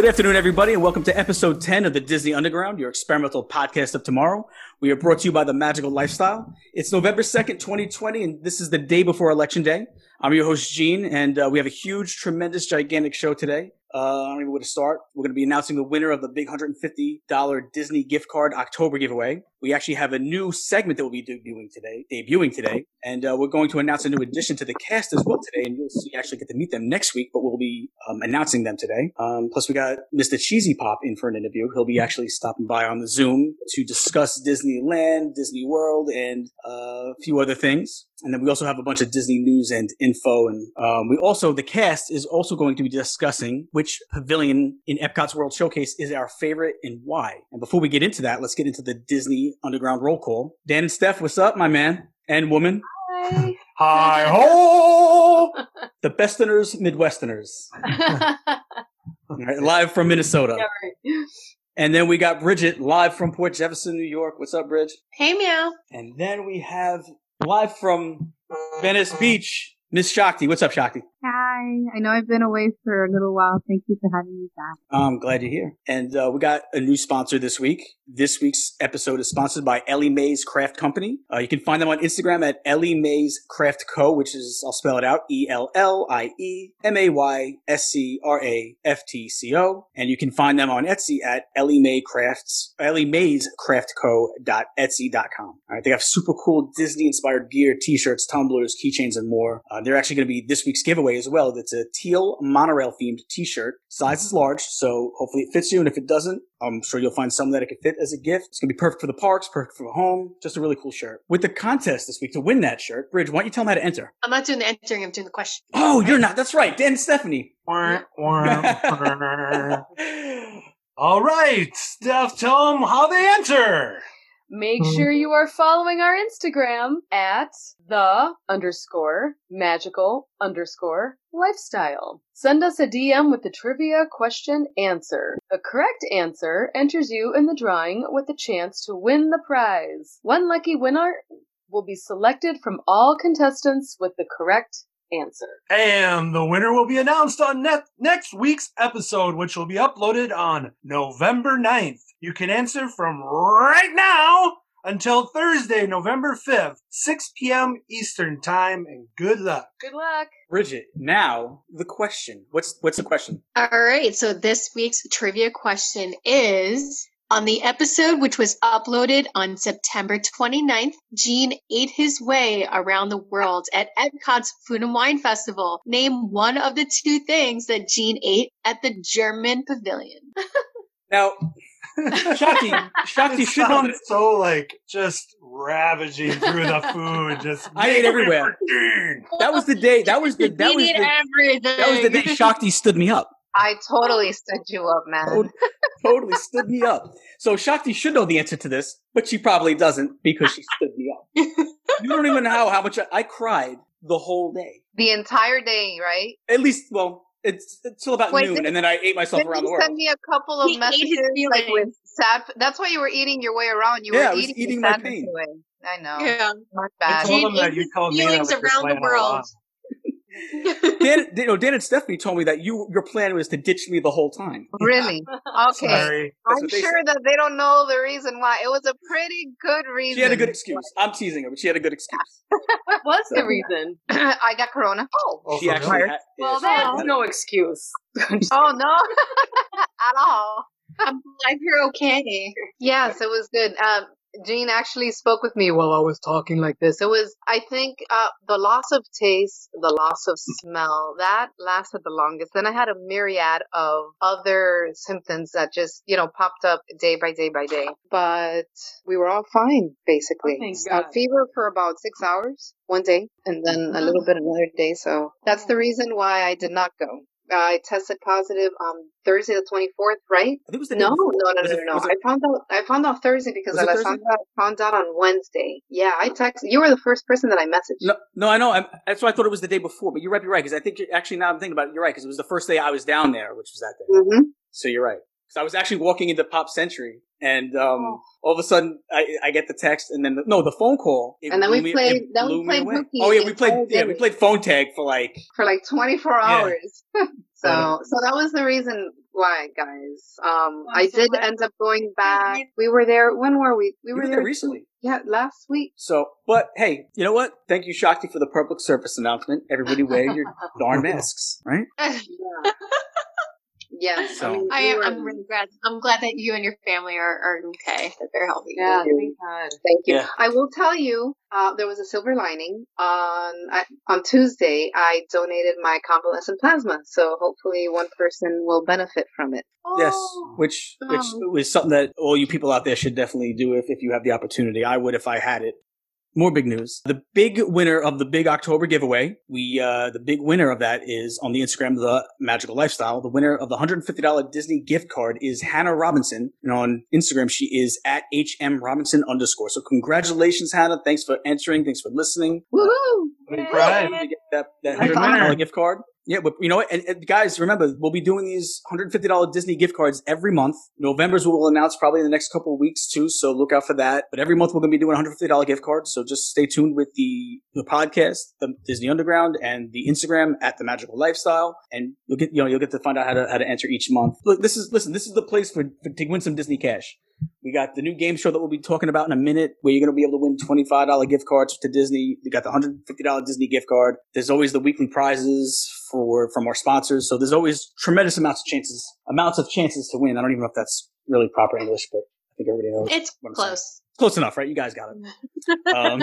Good afternoon, everybody, and welcome to episode 10 of the Disney Underground, your experimental podcast of tomorrow. We are brought to you by The Magical Lifestyle. It's November 2nd, 2020, and this is the day before Election Day. I'm your host, Gene, and uh, we have a huge, tremendous, gigantic show today. Uh, I don't even know where to start. We're going to be announcing the winner of the big $150 Disney gift card October giveaway. We actually have a new segment that we'll be debuting today, debuting today, and uh, we're going to announce a new addition to the cast as well today. And you'll see, actually get to meet them next week, but we'll be um, announcing them today. Um, plus, we got Mr. Cheezy Pop in for an interview. He'll be actually stopping by on the Zoom to discuss Disneyland, Disney World, and uh, a few other things. And then we also have a bunch of Disney news and info. And um, we also, the cast is also going to be discussing which pavilion in Epcot's World Showcase is our favorite and why. And before we get into that, let's get into the Disney Underground roll call. Dan and Steph, what's up, my man and woman? Hi. Hi ho! The Besterners, Midwesterners. All right, live from Minnesota. Yeah, right. And then we got Bridgette live from Port Jefferson, New York. What's up, Bridge? Hey, meow. And then we have live from Venice Beach, Miss Shakti. What's up, Shakti? Hi. I know I've been away for a little while. Thank you for having me back. I'm glad you're here. And uh, we got a new sponsor this week. This week's episode is sponsored by Ellie Mae's Craft Company. Uh, you can find them on Instagram at Ellie Mae's Craft Co., which is, I'll spell it out, E L L I E M A Y S C R A F T C O. And you can find them on Etsy at Ellie Mae Crafts, Ellie Mae's Craft Co. dot Etsy.com. All right. They have super cool Disney inspired gear, t shirts, tumblers, keychains, and more. Uh, Uh, they're actually going to be this week's giveaway as well. It's a teal monorail themed t-shirt. Size is large, so hopefully it fits you. And if it doesn't, I'm sure you'll find some that it could fit as a gift. It's gonna be perfect for the parks, perfect for the home. Just a really cool shirt. With the contest this week to win that shirt, Bridge, why don't you tell them how to enter? I'm not doing the entering, I'm doing the question. Oh, you're not. That's right. Dan and Stephanie. Wah, wah. All right, Steph, tell them how they enter. Make mm-hmm. sure you are following our Instagram at the underscore magical underscore lifestyle. Send us a DM with the trivia question answer. The correct answer enters you in the drawing with the chance to win the prize. One lucky winner will be selected from all contestants with the correct answer. And the winner will be announced on ne- next week's episode, which will be uploaded on November 9th. You can answer from right now until Thursday, November 5th, 6 p.m. Eastern Time, and good luck. Good luck. Bridgette, now the question. What's what's the question? All right, so this week's trivia question is on the episode which was uploaded on September 29th, Gene ate his way around the world at Epcot's Food and Wine Festival. Name one of the two things that Gene ate at the German pavilion. Now, Shakti, Shakti should know. sounds so like just ravaging through the food. Just I ate everywhere. That was the day. That was the that was the, everything. that was the day Shakti stood me up. I totally stood you up, man. Totally, totally stood me up. So Shakti should know the answer to this, but she probably doesn't because she stood me up. You don't even know how, how much I, I cried the whole day. The entire day, right? At least, well, it's until about Wait, noon, did- and then I ate myself around the world. send me a couple of He messages like with sad? That's why you were eating your way around. You Yeah, were I was eating, eating my pain. away. I know. Yeah. Not I bad. told Gene him that you his told me feelings around the plan all world. Along. Dan, you know, Dan and Stephanie told me that you your plan was to ditch me the whole time. Really? Okay. Sorry. I'm sure said. that they don't know the reason why. It was a pretty good reason. She had a good excuse. I'm teasing her, but she had a good excuse. What's the So- reason? I got corona. Oh. Oh, she for actually had. Well, yeah, she that's no excuse. Oh no. At all. I'm glad you're okay. Yes, it was good. Um, Gene actually spoke with me while I was talking like this. It was, I think, uh, the loss of taste, the loss of smell, that lasted the longest. Then I had a myriad of other symptoms that just, you know, popped up day by day by day. But we were all fine, basically. Oh, Uh, fever for about six hours one day, and then a little bit another day. So that's the reason why I did not go. I tested positive on Thursday the 24th, right? I think it was the No, before. no, no, Was no, no. I found out. I found out Thursday because I found out, found out on Wednesday. Yeah, I texted. You were the first person that I messaged. No, no, I know. I'm, that's why I thought it was the day before. But you're right. You're right because I think you're, actually now I'm thinking about it. You're right because it was the first day I was down there, which was that day. hmm So you're right. Because I was actually walking into Pop Century, and um, Oh. all of a sudden I, I get the text, and then the, no, the phone call. it And then we me- played- then we played hooky Oh yeah, we played. Yeah, we played phone tag for like. For like 24 Yeah. hours. so, But- so that was the reason why, guys. Um, I'm so did glad- end up going back. We were there. When were we? We were were there there recently. Yeah, last week. So, but hey, you know what? Thank you, Shakti, for the public service announcement. Everybody wear your darn masks, right? Yeah. Yes. So- I, mean, I am. I'm really glad. I'm glad that you and your family are, are okay. That they're healthy. Yeah, Thank you. thank God. Thank you. Yeah. I will tell you, uh, there was a silver lining on I, on Tuesday. I donated my convalescent plasma, so hopefully one person will benefit from it. Yes, Oh. which which Oh. was something that all you people out there should definitely do if, if you have the opportunity. I would if I had it. More big news. The big winner of the big October giveaway, we uh the big winner of that is on the Instagram the Magical Lifestyle. The winner of the $150 Disney gift card is Hannah Robinson. And on Instagram she is at HM Robinson underscore. So congratulations, Hannah. Thanks for answering. Thanks for listening. Woohoo! Big pride. You get that, that Good $100 gift card. Yeah, but you know what? And, and guys, remember, we'll be doing these $150 Disney gift cards every month. November's we will announce probably in the next couple weeks too, so look out for that. But every month we're going to be doing $150 gift cards, so just stay tuned with the the podcast, the Disney Underground, and the Instagram at the Magical Lifestyle, and you'll get you know you'll get to find out how to how to enter each month. Look, this is listen, this is the place for, for to win some Disney cash. We got the new game show that we'll be talking about in a minute, where you're going to be able to win $25 gift cards to Disney. We got the $150 Disney gift card. There's always the weekly prizes for from our sponsors. So there's always tremendous amounts of chances, amounts of chances to win. I don't even know if that's really proper English, but I think everybody knows. It's what I'm saying. close. Close enough, right? You guys got it. Um,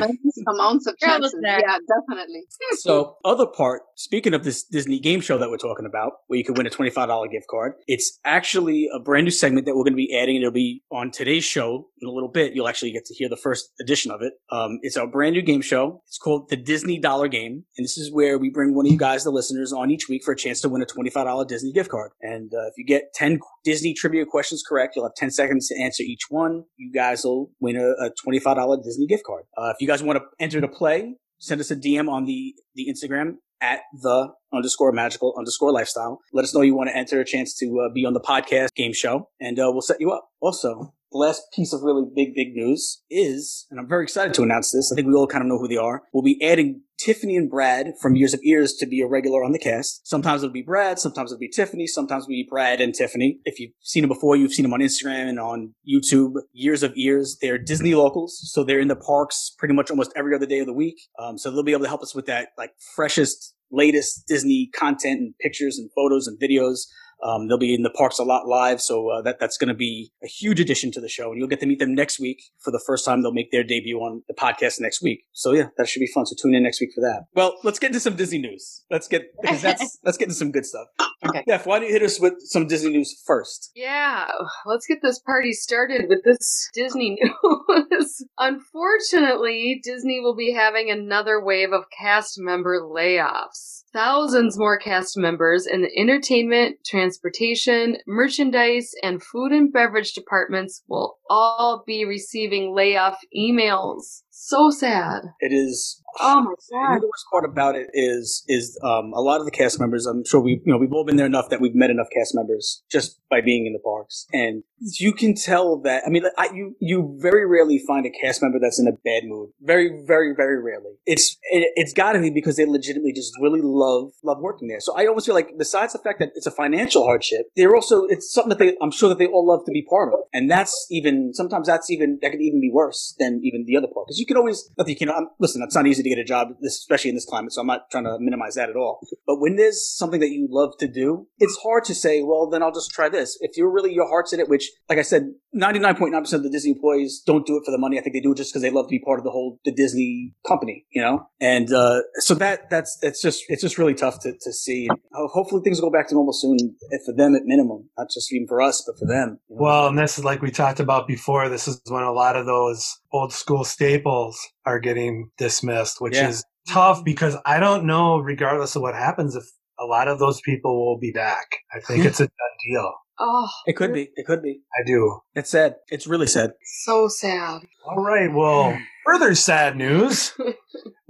amounts of chances. there. Yeah, definitely. So, other part, speaking of this Disney game show that we're talking about, where you can win a $25 gift card, it's actually a brand new segment that we're going to be adding. It'll be on today's show in a little bit. You'll actually get to hear the first edition of it. Um, it's our brand new game show. It's called the Disney Dollar Game. And this is where we bring one of you guys, the listeners, on each week for a chance to win a $25 Disney gift card. And uh, if you get 10 Disney trivia questions correct, you'll have 10 seconds to answer each one. You guys will win a, a $25 Disney gift card. Uh, if you guys want to enter to play, send us a DM on the, the Instagram at the underscore magical underscore lifestyle. Let us know you want to enter a chance to uh, be on the podcast game show and uh, we'll set you up. Also, the last piece of really big, big news is, and I'm very excited to announce this. I think we all kind of know who they are. We'll be adding Tiffany and Brad from Years of Ears to be a regular on the cast. Sometimes it'll be Brad, sometimes it'll be Tiffany, sometimes it'll be Brad and Tiffany. If you've seen them before, you've seen them on Instagram and on YouTube. Years of Ears, they're Disney locals, so they're in the parks pretty much almost every other day of the week. Um, so they'll be able to help us with that like freshest, latest Disney content and pictures and photos and videos. Um, they'll be in the parks a lot live, so uh, that that's going to be a huge addition to the show, and you'll get to meet them next week for the first time. They'll make their debut on the podcast next week. So yeah, that should be fun. So tune in next week for that. Well, let's get into some Disney news. Let's get because that's let's get into some good stuff. Okay. Steph, why don't you hit us with some Disney news first? Yeah, let's get this party started with this Disney news. Unfortunately, Disney will be having another wave of cast member layoffs. Thousands more cast members in the entertainment, transportation, merchandise, and food and beverage departments will all be receiving layoff emails. So sad. It is. Oh my god. the worst part about it is is um, a lot of the cast members. I'm sure we you know we've all been there enough that we've met enough cast members just by being in the parks, and you can tell that. I mean, I, you you very rarely find a cast member that's in a bad mood. Very very very rarely. It's it, it's got to be because they legitimately just really love love working there. So I almost feel like besides the fact that it's a financial hardship, they're also it's something that they I'm sure that they all love to be part of, and that's even sometimes that's even that could even be worse than even the other part because you can always you can I'm, listen. It's not easy to get a job, especially in this climate. So I'm not trying to minimize that at all. But when there's something that you love to do, it's hard to say, well, then I'll just try this. If you're really your heart's in it, which, like I said, 99.9% of the Disney employees don't do it for the money. I think they do it just because they love to be part of the whole the Disney company, you know. And uh, so that that's it's just it's just really tough to, to see. Hopefully things will go back to normal soon, for them at minimum, not just even for us, but for them. you know? Well, and this is like we talked about before. This is when a lot of those old school staples are getting dismissed, which Yeah. is tough because I don't know, regardless of what happens, if a lot of those people will be back. I think it's a done deal. Oh, It could be. It could be. I do. It's sad. It's really sad. so sad. All right. Well, further sad news.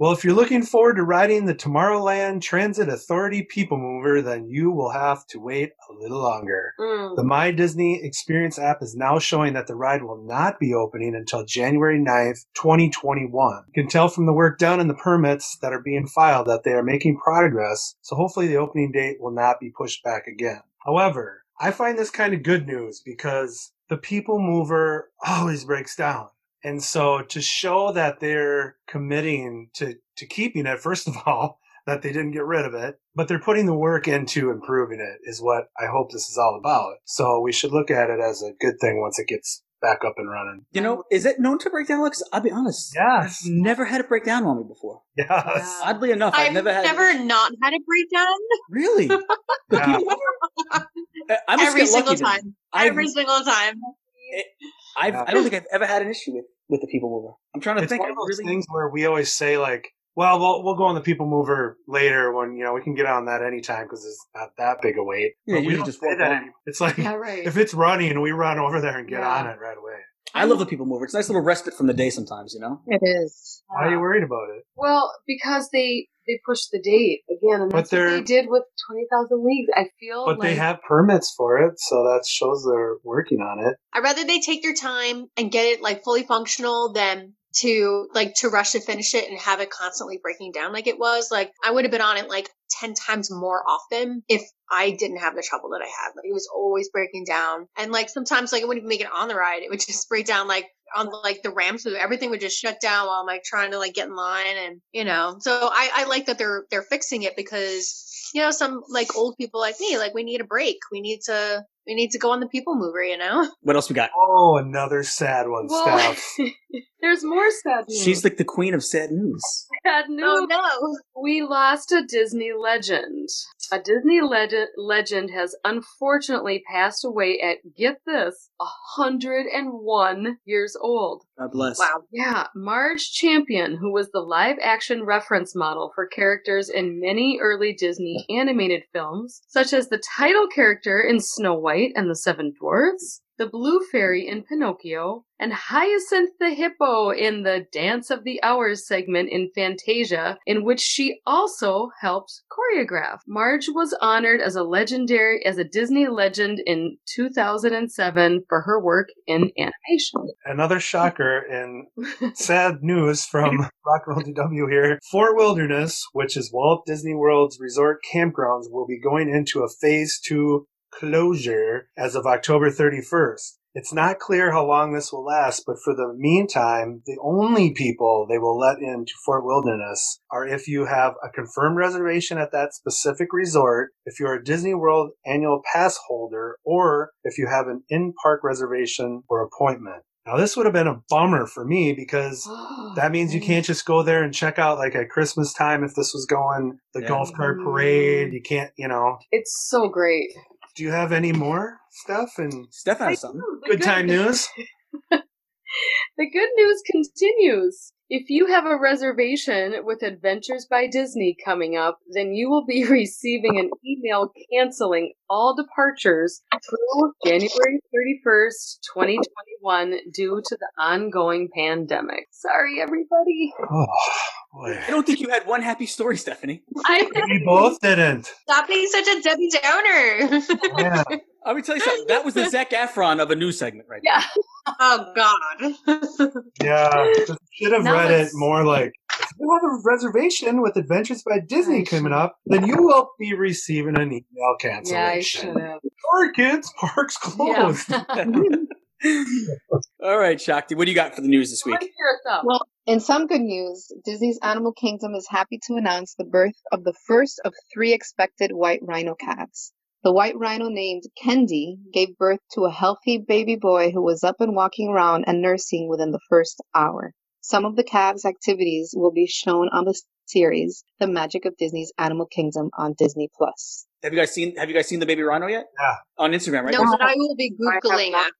Well, if you're looking forward to riding the Tomorrowland Transit Authority People Mover, then you will have to wait a little longer. Mm. The My Disney Experience app is now showing that the ride will not be opening until January 9th, 2021. You can tell from the work done and the permits that are being filed that they are making progress, so hopefully the opening date will not be pushed back again. However, I find this kind of good news because the People Mover always breaks down. And so to show that they're committing to, to keeping it, first of all, that they didn't get rid of it, but they're putting the work into improving it is what I hope this is all about. So we should look at it as a good thing once it gets back up and running. You know, is it known to break down? Because I'll be honest. Yes. I've never had it break down on me before. Yes. Yeah. Oddly enough, I've, I've never had never not had a breakdown Really? Yeah. People mover? I- I must every single lucky then. time. I've- Every single time. Eh, I've, Yeah. I don't think I've ever had an issue with, with the people mover. I'm trying to It's think. one of those really, things where we always say like, well, we'll we'll go on the people mover later when you know we can get on that anytime because it's not that big a wait. Yeah, But you we can don't just say that anymore. It's like Yeah, right. if it's running, we run over there and get Yeah. on it right away. I love the people mover. It's a nice little respite from the day sometimes, you know? It is. Why are you worried about it? Well, because they they pushed the date again, and But that's what they're- they did with Twenty Thousand Leagues. I feel But like they have permits for it, so that shows they're working on it. I'd rather they take their time and get it like fully functional than to like to rush to finish it and have it constantly breaking down like it was. Like I would have been on it like 10 times more often if I didn't have the trouble that I had. Like it was always breaking down. And like sometimes like it wouldn't even make it on the ride. It would just break down like on like the ramps so everything would just shut down while I'm like trying to like get in line and you know. So I, I like that they're they're fixing it because you know, some like old people like me, like we need a break. We need to we need to go on the people mover, you know? What else we got? Oh, another sad one, well, Steph. there's more sad news. She's like the queen of sad news. sad oh, news. Oh no. We lost a Disney legend. A Disney legend, legend has unfortunately passed away at, get this, 101 years old. God bless. Wow. Yeah, Marge Champion, who was the live action reference model for characters in many early Disney animated films, such as the title character in Snow White and the Seven Dwarfs, the Blue Fairy in Pinocchio, and Hyacinth the Hippo in the Dance of the Hours segment in Fantasia, in which she also helped choreograph. Marge was honored as a legendary as a Disney legend in 2007 for her work in animation. Another shocker and sad news from Rock and Roll DW here. Fort Wilderness, which is Walt Disney World's resort campgrounds, will be going into a phase two closure as of October 31st. It's not clear how long this will last, but for the meantime, the only people they will let into Fort Wilderness are if you have a confirmed reservation at that specific resort, if you're a Disney World annual pass holder, or if you have an in-park reservation or appointment. Now, this would have been a bummer for me because oh, that means you can't just go there and check out like at Christmas time if this was going the Yeah. golf cart parade. You can't, you know. It's so great. Do you have any more stuff and Stefan has something. The good time news? The good news continues. If you have a reservation with Adventures by Disney coming up, then you will be receiving an email canceling all departures through January 31st, 2021 due to the ongoing pandemic. Sorry, everybody. Oh, boy. I don't think you had one happy story, Stephanie. I We both didn't. Stop being such a Debbie Downer. Yeah. Let me tell you something. That was the Zac Efron of a news segment right Yeah. oh God. Yeah. Should have Now read it more like if you have a reservation with Adventures by Disney I coming should- up, then you will be receiving an email Yeah, I cancellation. should have. Sorry, kids, park's closed. Yeah. All right, Shakti, what do you got for the news this week? Let's hear us up. Well, in some good news, Disney's Animal Kingdom is happy to announce the birth of the first of three expected white rhino calves. The white rhino named Kendi gave birth to a healthy baby boy who was up and walking around and nursing within the first hour. Some of the calves' activities will be shown on the series The Magic of Disney's Animal Kingdom on Disney Plus. Have you guys seen Have you guys seen the baby rhino yet? Yeah. On Instagram, right? No, There's- but I will be googling after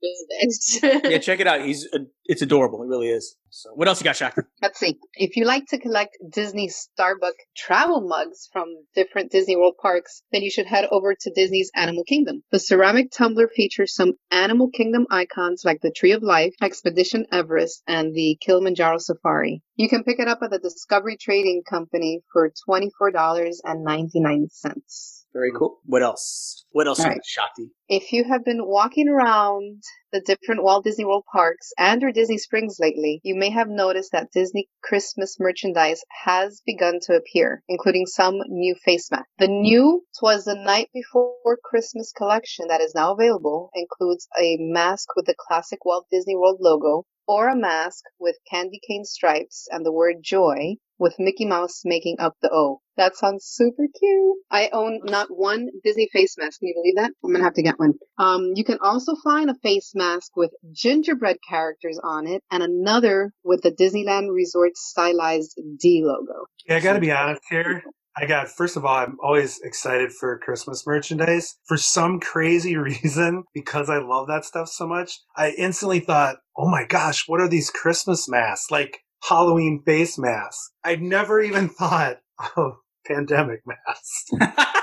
this. yeah, check it out. He's uh, it's adorable. It really is. So, what else you got, Shaq? Let's see. If you like to collect Disney Starbucks travel mugs from different Disney World parks, then you should head over to Disney's Animal Kingdom. The ceramic tumbler features some Animal Kingdom icons like the Tree of Life, Expedition Everest, and the Kilimanjaro Safari. You can pick it up at the Discovery Trading Company for $24.99. Very mm-hmm. cool. What else? What else, you All got, Shakti? If you have been walking around the different Walt Disney World parks and or Disney Springs lately, you may have noticed that Disney Christmas merchandise has begun to appear, including some new face masks. The new Twas the Night Before Christmas collection that is now available includes a mask with the classic Walt Disney World logo or a mask with candy cane stripes and the word joy with Mickey Mouse making up the O. That sounds super cute. I own not one Disney face mask. Can you believe that? I'm gonna have to get one. Um, you can also find a face mask with gingerbread characters on it and another with the Disneyland Resort stylized D logo. Yeah, I got to be honest here. I got, first of all, I'm always excited for Christmas merchandise. For some crazy reason, because I love that stuff so much, I instantly thought, oh my gosh, what are these Christmas masks? Like Halloween face masks. I'd never even thought of pandemic masks.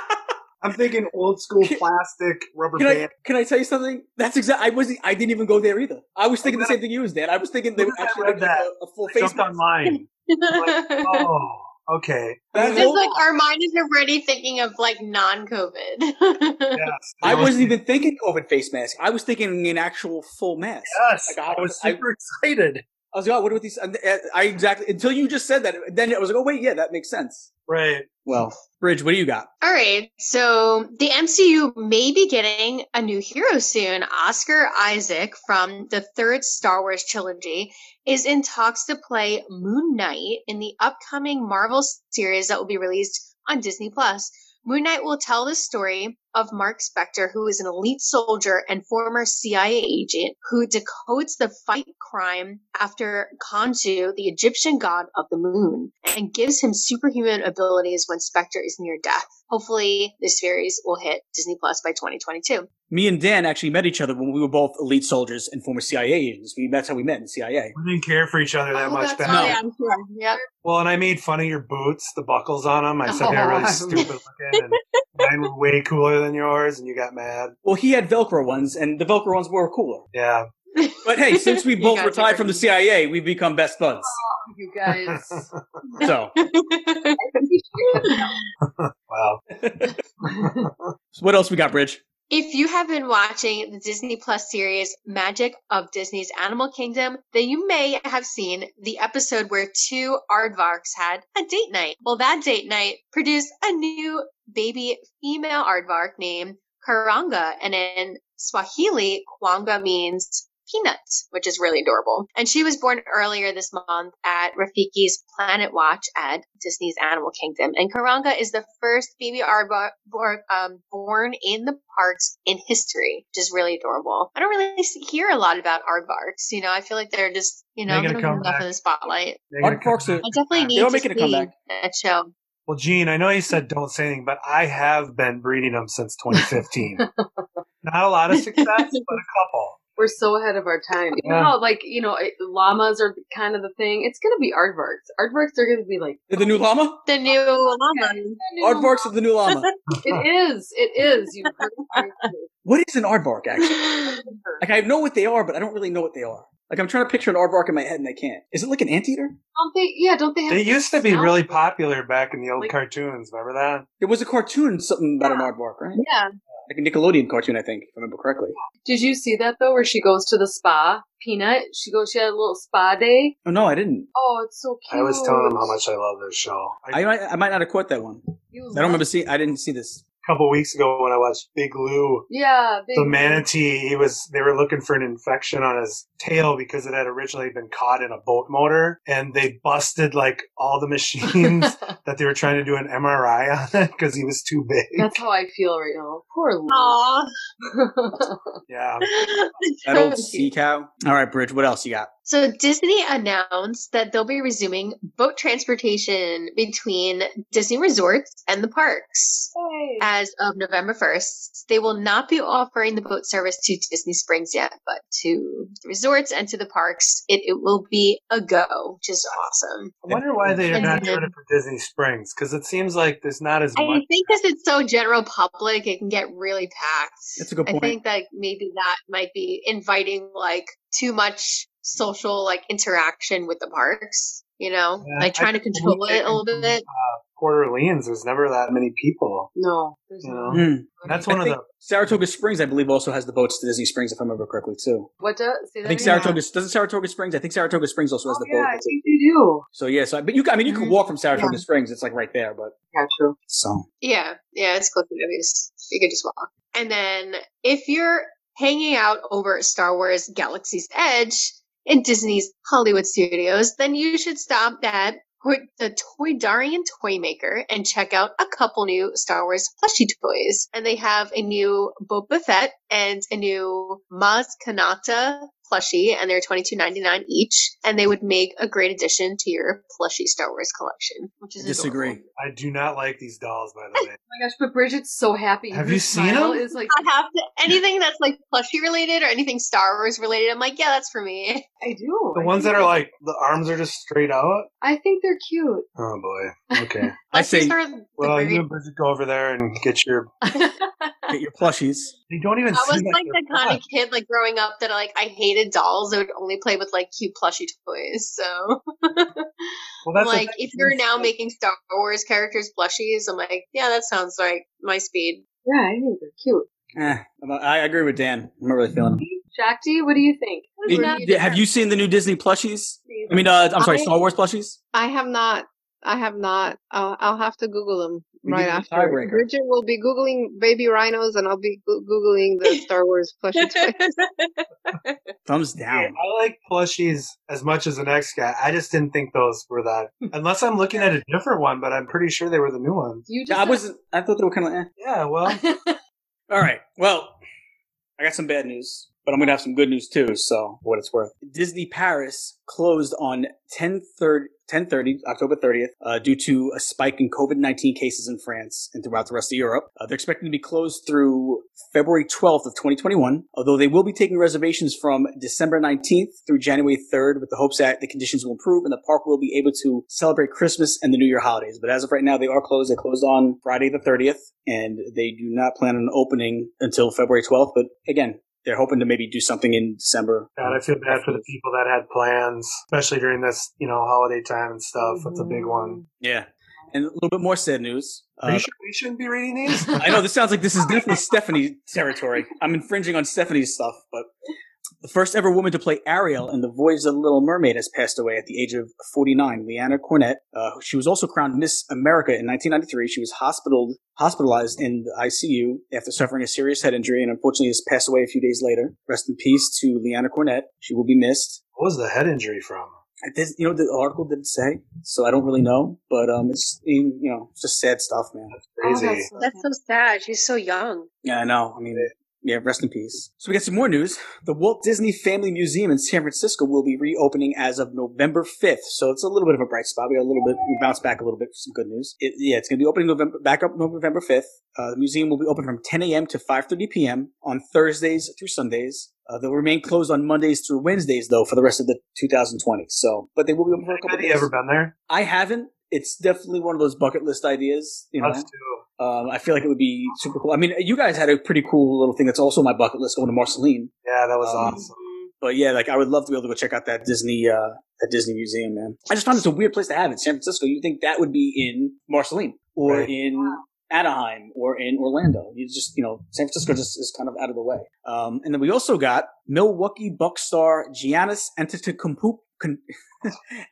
I'm thinking old school plastic rubber Can I band. can I tell you something? That's exactly. I wasn't. I didn't even go there either. I was thinking the same thing you was, Dan. I was thinking they were I actually read like that, a, a full I face jumped mask. online. Like, oh, okay. That Just whole- like our mind is already thinking of like non-COVID. Yes. I wasn't even thinking COVID face mask. I was thinking an actual full mask. Yes, Like, I was I- super excited. I was like, oh, what are these? and, uh, I exactly until you just said that. Then I was like, oh wait, yeah, that makes sense. Right. Well, Bridge, what do you got? All right, so the MCU may be getting a new hero soon. Oscar Isaac from the third Star Wars trilogy is in talks to play Moon Knight in the upcoming Marvel series that will be released on Disney Plus. Moon Knight will tell the story of Mark Spector, who is an elite soldier and former CIA agent who decodes the fight crime after Khonshu, the Egyptian god of the moon, and gives him superhuman abilities when Spector is near death. Hopefully, this series will hit Disney Plus by 2022. Me and Dan actually met each other when we were both elite soldiers and former CIA agents. We that's how we met in CIA. We didn't care for each other that Oh, much that's back No. Then. yeah, sure. Yep. Well, and I made fun of your boots, the buckles on them. I said they're Oh. really stupid looking, and mine were way cooler than yours, and you got mad. Well, he had Velcro ones, and the Velcro ones were cooler. Yeah. But hey, since we both guys are retired from the. CIA, we've become best buds. Oh, you guys. So, Wow. so what else we got, Bridge? If you have been watching the Disney Plus series Magic of Disney's Animal Kingdom, then you may have seen the episode where two aardvarks had a date night. Well, that date night produced a new baby female aardvark named Karanga, and in Swahili, Karanga means peanuts, which is really adorable. And she was born earlier this month at Rafiki's Planet Watch at Disney's Animal Kingdom. And Karanga is the first baby aardvark born, um, born in the parks in history, which is really adorable. I don't really hear a lot about aardvarks. You know, I feel like they're just, you know, Making they a don't get enough comeback. of the spotlight. They're gonna come Aardvarks are- I definitely need are to making a see comeback. that show. Well, Gene, I know you said don't say anything, but I have been breeding them since 2015. Not a lot of success, but a couple. We're so ahead of our time. You know like, you know, it- llamas are kind of the thing? It's going to be aardvarks. Aardvarks are going to be like. The new llama? The new llama. Aardvarks of the new llama. it is. It is. You what is an aardvark, actually? Like, I know what they are, but I don't really know what they are. Like, I'm trying to picture an aardvark in my head, and I can't. Is it like an anteater? Don't they? Yeah, don't they have? They used to be snout? really popular back in the old Like- cartoons. Remember that? There was a cartoon, something about an aardvark, right? Yeah. Like a Nickelodeon cartoon, I think, if I remember correctly. Did you see that though, where she goes to the spa? Peanut. She goes. She had a little spa day. Oh, no, I didn't. Oh, it's so cute. I was telling them how much I love this show. I, might- I might not have caught that one. You I don't remember love- seeing. I didn't see this. A couple weeks ago when I watched Big Lou, Yeah, big the manatee, he was they were looking for an infection on his tail because it had originally been caught in a boat motor and they busted like all the machines that they were trying to do an MRI on it because he was too big. That's how I feel right now. Poor Lee. Aw. Yeah. That old sea cow. All right, Bridge. What else you got? So Disney announced that they'll be resuming boat transportation between Disney resorts and the parks Hey. as of November 1st. They will not be offering the boat service to Disney Springs yet, but to the resorts and to the parks, it, it will be a go, which is awesome. I wonder why they're And not doing it for Disney Springs because it seems like there's not as I much. think because it's so general public, it can get really packed. That's a good point. I think that maybe that might be inviting like too much social like interaction with the parks. You know, Yeah, like I trying to control it a little bit. from, Uh, Port Orleans, there's never that many people. no, there's You no. know? Hmm. That's I one of the. Saratoga Springs, I believe, also has the boats to Disney Springs, if I remember correctly, too. What does? I think again? Saratoga doesn't Saratoga Springs. I think Saratoga Springs also has Oh, the yeah, boat. I think they do. So yeah, so I- but you, I mean, you can Mhm. walk from Saratoga Yeah. Springs. It's like right there, but Yeah, true. so Yeah, yeah, it's close enough. It's- You could just walk. And then if you're hanging out over at Star Wars Galaxy's Edge in Disney's Hollywood Studios, then you should stop at the Toy- the Toydarian Toy Maker and check out a couple new Star Wars plushie toys. And they have a new Boba Fett and a new Maz Kanata plushie, and they're twenty two ninety nine each. And they would make a great addition to your plushie Star Wars collection, which is disagree. adorable. I do not like these dolls, by the way. Oh my gosh, but Bridgette's so happy. Have Her you seen smile them? Is like I have to anything that's like plushie related or anything Star Wars related. I'm like, yeah, that's for me. I do. The I ones think that are like the arms are just straight out. I think they're cute. Oh boy. Okay. I say Plushies are Well, great- you and Bridgette go over there and get your. Get your plushies. They don't even. I was seem like they're the kind plush. of kid like growing up that like I hated dolls. I would only play with like cute plushie toys. So Well, that's like if you're now making Star Wars characters plushies, I'm like, yeah, that sounds like my speed. Yeah, I think they're cute. Eh, I'm- I agree with Dan. I'm not really feeling them. Shakti, what do you think? What is Did- have you seen the new Disney plushies? I mean, uh, I'm sorry, I- Star Wars plushies. I have not. I have not. I'll, I'll have to Google them We right give you a after. tiebreaker. Bridgette will be googling baby rhinos, and I'll be googling the Star Wars plushie toys. Thumbs Yeah, down. I like plushies as much as the next guy. I just didn't think those were that. Unless I'm looking at a different one, but I'm pretty sure they were the new ones. You just I wasn't. I thought they were kind of. Eh. Yeah, well, All right. Well, I got some bad news, but I'm going to have some good news too. So, what it's worth, Disney Paris closed on 10 1030, October 30th, uh, due to a spike in COVID 19 cases in France and throughout the rest of Europe. Uh, they're expecting to be closed through February 12th of 2021, although they will be taking reservations from December 19th through January 3rd with the hopes that the conditions will improve and the park will be able to celebrate Christmas and the New Year holidays. But as of right now, they are closed. They closed on Friday the 30th, and they do not plan on opening until February 12th. But again, they're hoping to maybe do something in December. God, I feel bad for the people that had plans, especially during this, you know, holiday time and stuff. That's a big one. Yeah. And a little bit more sad news. Are you Uh, sure we shouldn't be reading these? I know this sounds like this is definitely Stephanie territory. I'm infringing on Stephanie's stuff, but the first ever woman to play Ariel in The Voyage of the Little Mermaid has passed away at the age of 49. Leanza Cornett. Uh, she was also crowned Miss America in 1993. She was hospitaled, hospitalized in the ICU after suffering a serious head injury and unfortunately has passed away a few days later. Rest in peace to Leanza Cornett. She will be missed. What was the head injury from? I did- you know, the article didn't say, so I don't really know, but um, it's, you know, it's just sad stuff, man. Crazy. that's so That's so sad. She's so young. Yeah, I know. I mean, yeah, rest in peace. So we got some more news. The Walt Disney Family Museum in San Francisco will be reopening as of November 5th. So it's a little bit of a bright spot. We got a little bit, we bounced back a little bit for some good news. It, yeah, it's going to be opening November, back up November 5th. Uh, the museum will be open from 10 a.m. to 5.30 p.m. on Thursdays through Sundays. Uh, they'll remain closed on Mondays through Wednesdays, though, for the rest of the 2020. So, but they will be open for a couple Have days. you ever been there? I haven't. It's definitely one of those bucket list ideas, you know. Us too. Um, I feel like it would be super cool. I mean, you guys had a pretty cool little thing that's also my bucket list going to Marceline. Yeah, that was Um, awesome. But yeah, like I would love to be able to go check out that Disney, uh, that Disney museum, man. I just found it's a weird place to have it. San Francisco. You think that would be in Marceline or Right. in Anaheim or in Orlando. You just, you know, San Francisco just is kind of out of the way. Um, and then we also got Milwaukee Buck star Giannis Antetokounmpo,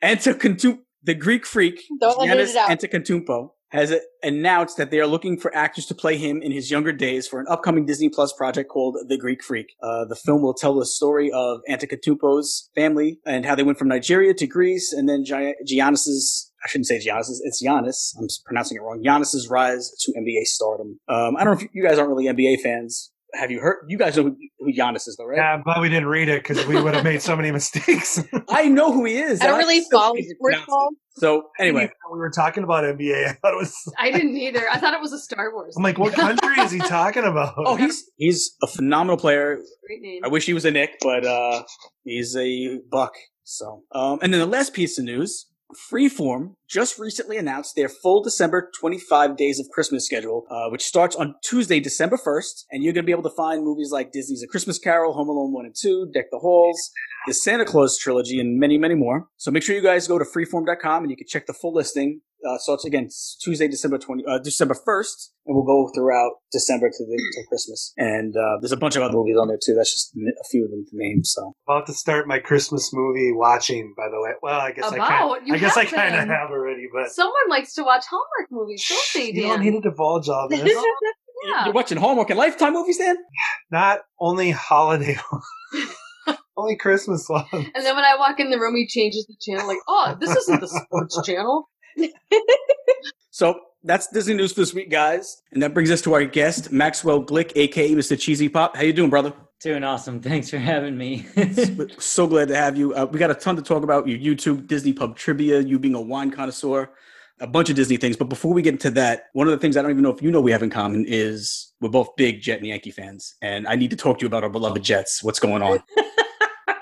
Antetokounmpo, the Greek freak Giannis. Antetokounmpo has announced that they are looking for actors to play him in his younger days for an upcoming Disney Plus project called The Greek Freak. Uh, the film will tell the story of Antetokounmpo's family and how they went from Nigeria to Greece, and then Gi- Giannis's I shouldn't say Giannis. It's Giannis. I'm pronouncing it wrong. Giannis's rise to NBA stardom. Um, I don't know if you guys aren't really NBA fans. Have you heard? You guys know who, who Giannis is, though, right? Yeah, I'm glad we didn't read it because we would have made so many mistakes. I know who he is. I don't really still follow can't sports ball. So anyway, we were talking about NBA. I thought it was. I didn't either. I thought it was a Star Wars. I'm like, what country is he talking about? oh, he's he's a phenomenal player. Great name. I wish he was a Knick, but uh, he's a Buck. So, um, and then the last piece of news: Freeform just recently announced their full December 25 Days of Christmas schedule, uh, which starts on Tuesday, December 1st, and you're going to be able to find movies like Disney's A Christmas Carol, Home Alone 1 and 2, Deck the Halls, the Santa Claus trilogy, and many, many more. So make sure you guys go to freeform.com and you can check the full listing. Uh, so it's again Tuesday, December 20, uh, December 1st, and we'll go throughout December to the to Christmas. And uh, there's a bunch of other movies on there too. That's just a few of them to name. So about to start my Christmas movie watching. By the way, well, I guess I About? kind. I guess I kind of have already, but Someone likes to watch Hallmark movies, don't they, you don't need to divulge all this. Yeah. you're watching Hallmark and Lifetime movies, Dan? Not only holiday, only Christmas ones. And then when I walk in the room, he changes the channel. Like, oh, this isn't the sports channel. So that's Disney news for this week, guys. And that brings us to our guest, Maxwell Glick, aka Mr. Cheezy Pop. How you doing, brother? Doing awesome. Thanks for having me. So glad to have you. Uh, we got a ton to talk about. Your YouTube, Disney Pub trivia, you being a wine connoisseur, a bunch of Disney things. But before we get into that, one of the things I don't even know if you know we have in common is we're both big Jet and Yankee fans, and I need to talk to you about our beloved Jets. What's going on?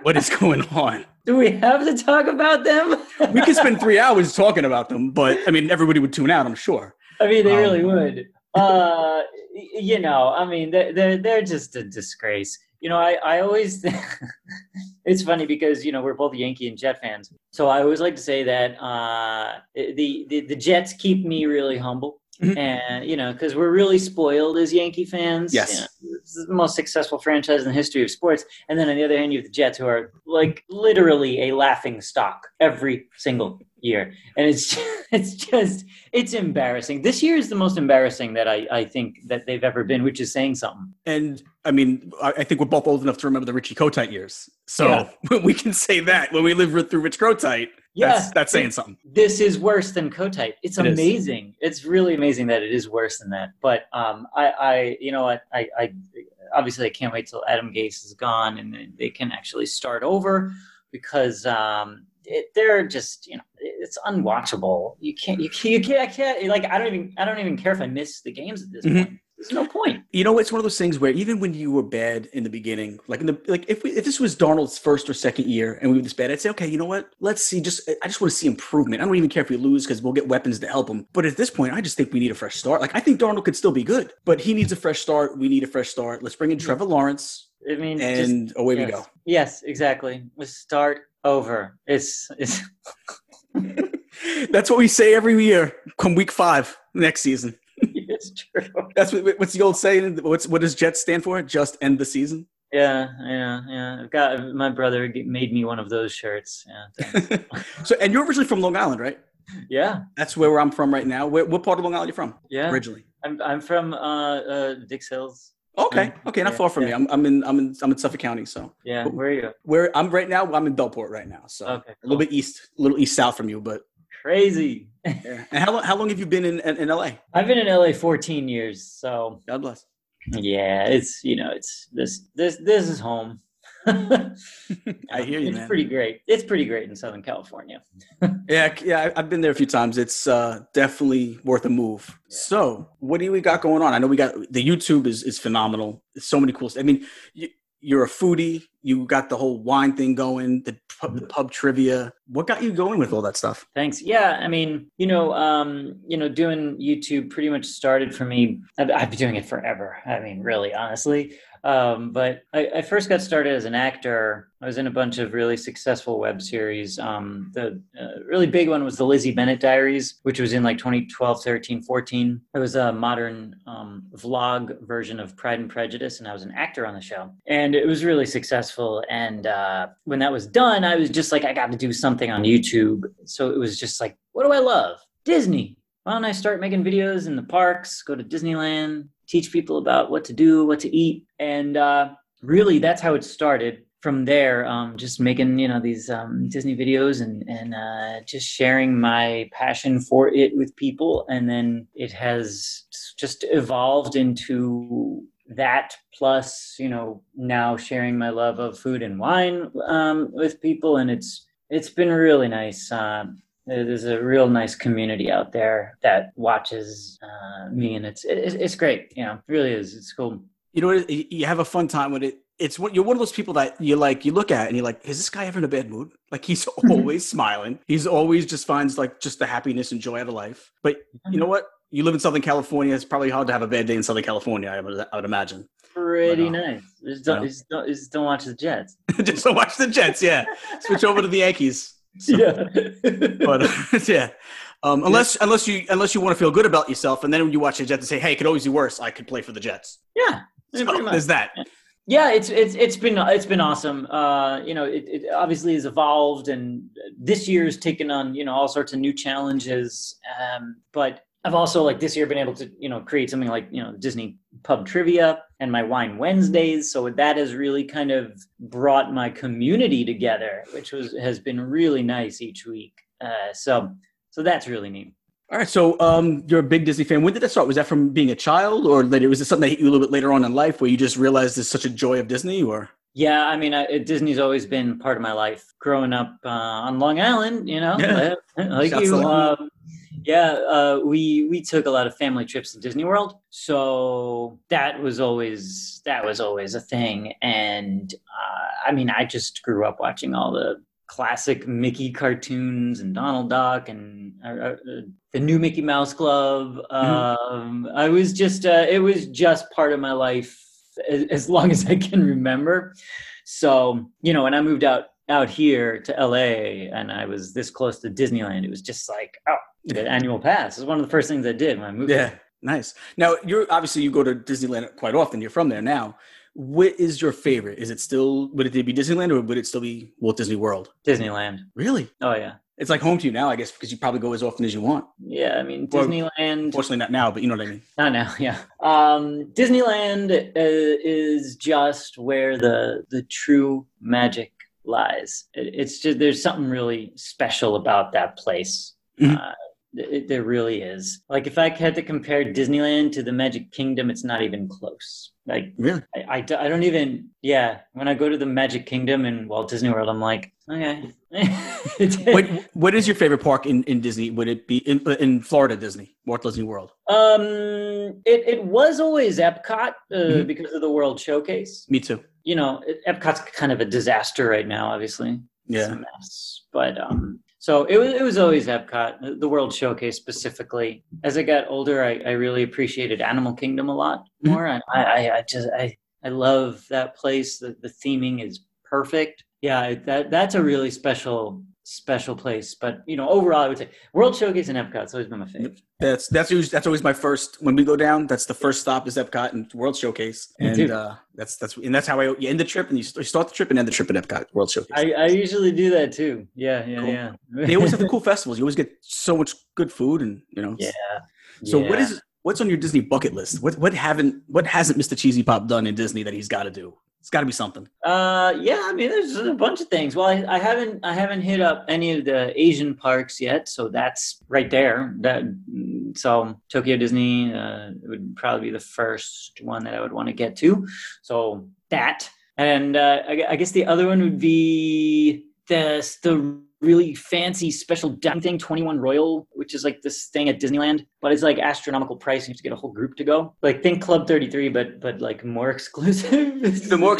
what is going on? Do we have to talk about them? We could spend three hours talking about them, but I mean, everybody would tune out. I'm sure. I mean, they Um, really would. Uh, you know, I mean, they're they're, they're just a disgrace. You know, I I always it's funny because you know we're both Yankee and Jet fans, so I always like to say that uh, the the the Jets keep me really humble. Mhm. And you know, because we're really spoiled as Yankee fans. Yes. You know, it's the most successful franchise in the history of sports. And then on the other hand, you have the Jets, who are like literally a laughing stock every single year. And it's it's just it's embarrassing. This year is the most embarrassing that I, I think that they've ever been, which is saying something. And I mean, I, I think we're both old enough to remember the Richie Kotite years. So we can say that when we lived through Rich Kotite, Yeah, that's, that's saying something. this is worse than Kotite. It's It is. amazing. It's really amazing that it is worse than that. But um, I, I, you know what, I, I, obviously I can't wait till Adam Gase is gone and they can actually start over because um, it, they're just, you know, it's unwatchable. You can't, you can't, you can't, I can't, like, I don't even, I don't even care if I miss the games at this Mhm. point. There's no point. You know, it's one of those things where even when you were bad in the beginning, like in the like, if we, if this was Darnold's first or second year and we were this bad, I'd say, okay, you know what? Let's see. Just I just want to see improvement. I don't even care if we lose because we'll get weapons to help him. But at this point, I just think we need a fresh start. Like I think Darnold could still be good, but he needs a fresh start. We need a fresh start. Let's bring in mm-hmm. Trevor Lawrence, I mean, just- and away we go. Yes, exactly. Let's start over. It's, it's, That's what we say every year. Come week five next season. It's true. That's what, what's the old saying? What's what does Jets stand for? Just end the season. Yeah, yeah, yeah. I've got my brother made me one of those shirts. Yeah, so, and you're originally from Long Island, right? yeah, That's where I'm from right now. Where, what part of Long Island are you from yeah. originally? I'm I'm from uh, uh Dix Hills. Okay, okay, not yeah, far from me. I'm, I'm in I'm in I'm in Suffolk County, so Yeah, Cool. where are you? where I'm right now, I'm in Bellport right now, so Okay, a little bit east, a little east south from you, but Crazy. yeah. And how long how long have you been in in, in LA? I've been in LA 14 years, so God bless. yeah, it's you know, it's this this this is home. I hear you, it's man. pretty great. It's pretty great in Southern California. Yeah, yeah, I've been there a few times. It's uh, definitely worth a move. So, what do we got going on? I know we got the YouTube is is phenomenal. It's so many cool. Stuff. I mean, you, you're a foodie. You got the whole wine thing going. The pub, the pub trivia. What got you going with all that stuff? Thanks. Yeah, I mean, you know, um, you know, doing YouTube pretty much started for me. I've, I've been doing it forever. I mean, really, honestly. Um, but I, I first got started as an actor. I was in a bunch of really successful web series. Um, the uh, really big one was the Lizzie Bennet Diaries, which was in like 2012, 13, 14. It was a modern um, vlog version of Pride and Prejudice, and I was an actor on the show. And it was really successful. And uh, when that was done, I was just like, I got to do something on YouTube. So it was just like, what do I love? Disney. why don't I start making videos in the parks, go to Disneyland, teach people about what to do, what to eat, and uh, really that's how it started. From there, um, just making you know these um, Disney videos and and uh, just sharing my passion for it with people, and then it has just evolved into that plus you know now sharing my love of food and wine um, with people and it's it's been really nice um, there's a real nice community out there that watches uh, me and it's it, it's great you know it really is it's cool you know what you have a fun time with it it's what you're one of those people that you like you look at and you're like is this guy ever in a bad mood like he's always smiling he's always just finds like just the happiness and joy out of life but you know what you live in Southern California. It's probably hard to have a bad day in Southern California. I would, I would imagine. Pretty but, uh, nice. Just don't, just don't, just don't, watch the Jets. just don't watch the Jets. Yeah, switch over to the Yankees. So, yeah, but yeah. Um, unless yeah. unless you unless you want to feel good about yourself, and then when you watch the Jets and say, "Hey, it could always be worse. I could play for the Jets." Yeah, so there's that. Yeah, it's it's it's been it's been awesome. Uh, you know, it, it obviously has evolved, and this year year's taken on you know all sorts of new challenges. Um, but I've also like this year been able to you know create something like you know Disney pub trivia and my wine Wednesdays. So that has really kind of brought my community together, which was has been really nice each week. Uh, so so that's really neat. All right, so um, you're a big Disney fan. When did that start? Was that from being a child, or later? Was it something that hit you a little bit later on in life, where you just realized there's such a joy of Disney, or? Yeah, I mean, I, Disney's always been part of my life. Growing up uh, on Long Island, you know, yeah. like Shouts you, um, yeah, uh, we we took a lot of family trips to Disney World, so that was always that was always a thing. And uh, I mean, I just grew up watching all the classic Mickey cartoons and Donald Duck and uh, uh the new Mickey Mouse Club. Mm-hmm. Um, I was just uh, it was just part of my life as, as long as I can remember. So you know, when I moved out out here to LA and I was this close to Disneyland, it was just like, oh, the annual pass. It's one of the first things I did when I moved. Yeah, nice. Now you're obviously you go to Disneyland quite often. You're from there now. What is your favorite? Is it still would it be Disneyland or would it still be Walt Disney World? Disneyland. Really? Oh yeah. It's like home to you now, I guess, because you probably go as often as you want. Yeah, I mean Disneyland. Unfortunately, not now, but you know what I mean. Not now, yeah. Um, Disneyland uh, is just where the the true magic lies. It, it's just there's something really special about that place. Mm-hmm. Uh, it, there really is. Like if I had to compare Disneyland to the Magic Kingdom, it's not even close. Like really, I, I, I don't even. Yeah, when I go to the Magic Kingdom in Walt Disney World, I'm like, okay. what What is your favorite park in, in Disney? Would it be in in Florida Disney, Walt Disney World? Um, it it was always Epcot uh, mm-hmm. because of the World Showcase. Me too. You know, Epcot's kind of a disaster right now. Obviously, yeah, mess. but um so it was, it was always Epcot, the World Showcase specifically. As I got older, I, I really appreciated Animal Kingdom a lot mm-hmm. more. I, I, I, just I, I love that place. The, the theming is perfect. Yeah, that that's a really special special place. But you know, overall, I would say World Showcase and Epcot's always been my favorite. That's that's always, that's always my first when we go down. That's the first stop is Epcot and World Showcase, and uh, that's that's and that's how I you end the trip and you start the trip and end the trip at Epcot World Showcase. I, I usually do that too. Yeah, yeah, cool. yeah. they always have the cool festivals. You always get so much good food and you know. Yeah. So yeah. what is what's on your Disney bucket list? What what haven't what hasn't Mr. Cheezy Pop done in Disney that he's got to do? It's got to be something. Uh, yeah. I mean, there's a bunch of things. Well, I, I, haven't I haven't hit up any of the Asian parks yet, so that's right there. That so Tokyo Disney uh, would probably be the first one that I would want to get to. So that, and uh, I, I guess the other one would be the the really fancy special dining thing, 21 Royal, which is like this thing at Disneyland, but it's like astronomical price. You have to get a whole group to go. Like think Club 33, but but like more exclusive. the more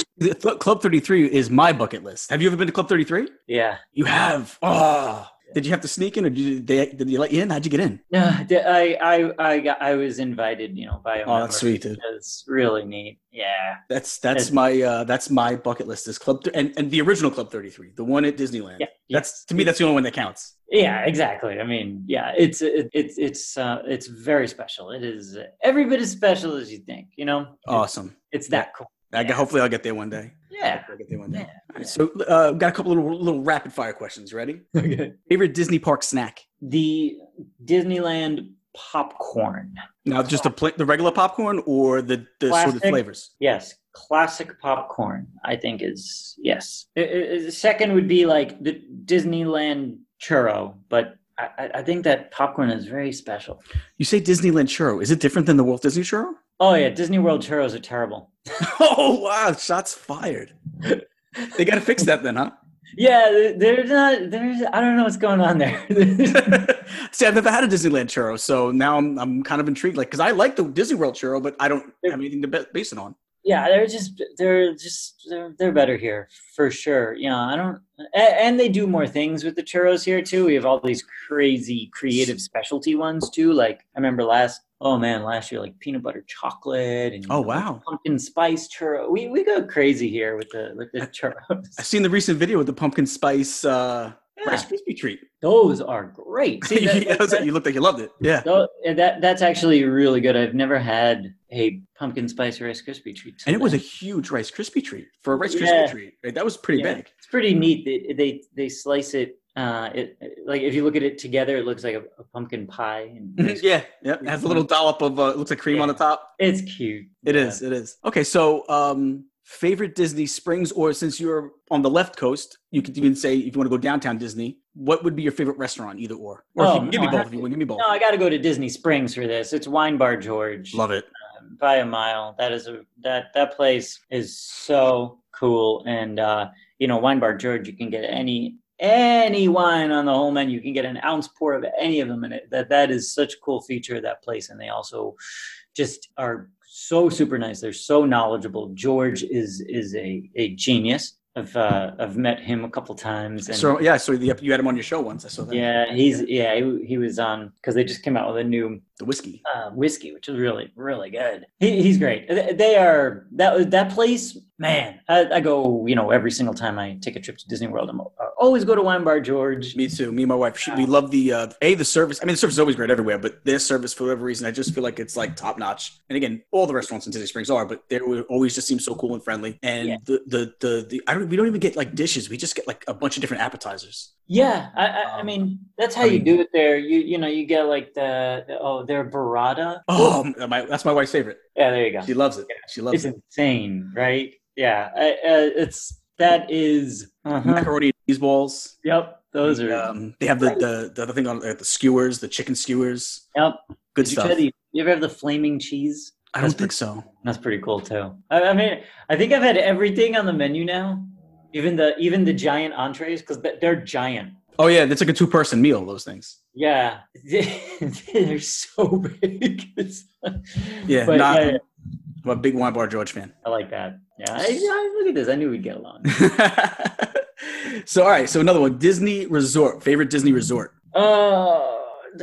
Club 33 is my bucket list. Have you ever been to Club 33? Yeah. You have. Oh, did you have to sneak in, or did you, they, did you let you in? How'd you get in? No, I I I got, I was invited, you know, by a oh, that's sweet, dude. It's really neat. Yeah, that's that's it's, my uh, that's my bucket list is Club th- and and the original Club Thirty Three, the one at Disneyland. Yeah, that's to me that's the only one that counts. Yeah, exactly. I mean, yeah, it's it, it's it's uh, it's very special. It is every bit as special as you think. You know, awesome. It's, it's that cool. I, yeah. Hopefully, I'll get there one day. Yeah. I'll get there one day. Yeah. Right, so, uh, got a couple little little rapid fire questions. Ready? Okay. Favorite Disney park snack? The Disneyland popcorn. Now, just the pla- the regular popcorn or the the sort of flavors. Yes, classic popcorn. I think is yes. I- I- I- second would be like the Disneyland churro, but I, I- I think that popcorn is very special. You say Disneyland churro. Is it different than the Walt Disney churro? Oh yeah, Disney World churros are terrible. oh wow! Shots fired. they got to fix that then, huh? Yeah, there's not. There's I don't know what's going on there. See, I've never had a Disneyland churro, so now I'm I'm kind of intrigued. Like, because I like the Disney World churro, but I don't have anything to base it on. yeah, they're just they're just they're, they're better here for sure. Yeah, I don't. And, and they do more things with the churros here too. We have all these crazy creative specialty ones too. Like I remember last. Oh man, last year like peanut butter chocolate and Oh, wow. pumpkin spice churro. We we go crazy here with the with the churros. I've seen the recent video with the pumpkin spice uh, Yeah. Rice Krispie treat. Those are great. See, that- I was you looked like you loved it. Yeah. That that's actually really good. I've never had a pumpkin spice Rice Krispie treat. And it was a huge Rice Krispie treat for a Rice Yeah. Krispie treat. Right? That was pretty Yeah. big. It's pretty neat. They they, they slice it. Uh, it like if you look at it together, it looks like a, a pumpkin pie. And Yeah. Yeah. It has a little dollop of uh, looks like cream on the top. it's cute. It Yeah. is. It is. Okay. So, um, favorite Disney springs, or since you're on the left coast, you could even say if you want to go downtown Disney, what would be your favorite restaurant, either or? Or Oh, you can give no, me both. If you to- give me both. No, I got to go to Disney Springs for this. It's Wine Bar George. Love it. um, by a mile. That is a that that place is so cool. And uh, you know, Wine Bar George, you can get any any wine on the whole menu. You can get an ounce pour of any of them in it. That that is such a cool feature of that place. And they also just are so super nice. They're so knowledgeable. George is is a a genius. I've uh, I've met him a couple times. And So yeah, so you had him on your show once. I saw that. yeah, he's yeah he, he was on because they just came out with a new the whiskey. uh, whiskey, which is really, really good. He, he's great. They- are that that place, man. I, I go, you know, every single time I take a trip to Disney World. I'm I always go to Wine Bar George. Me too. Me and my wife. She, we love the uh, a the service. I mean, the service is always great everywhere, but their service for whatever reason, I just feel like it's like top notch. And again, all the restaurants in Disney Springs are, but they always just seem so cool and friendly. And Yeah. the, the the the I don't we don't even get like dishes. We just get like a bunch of different appetizers. Yeah, I, I, I Um, mean that's how I you mean- do it there. You you know you get like the, the oh their burrata. Oh, my, that's my wife's favorite. yeah, there you go. She loves it. She loves It's it. It's insane, right? Yeah, I, uh, it's that is. uh-huh. Macaroni and cheese balls. Yep, those are. Um, they have the, the the other thing on uh, the skewers, the chicken skewers. yep. Good Did you stuff. try the- you ever have the flaming cheese? I don't That's think so. That's pretty cool too. I, I mean, I think I've had everything on the menu now, even the even the giant entrees because they're giant. Oh yeah, that's like a two person meal. Those things. Yeah, they're so big. Yeah, but not- yeah, I'm a big wine bar George fan. I like that. Yeah, I, I- look at this. I knew we'd get along. so all right, so another one. Disney resort. Favorite Disney resort. Oh,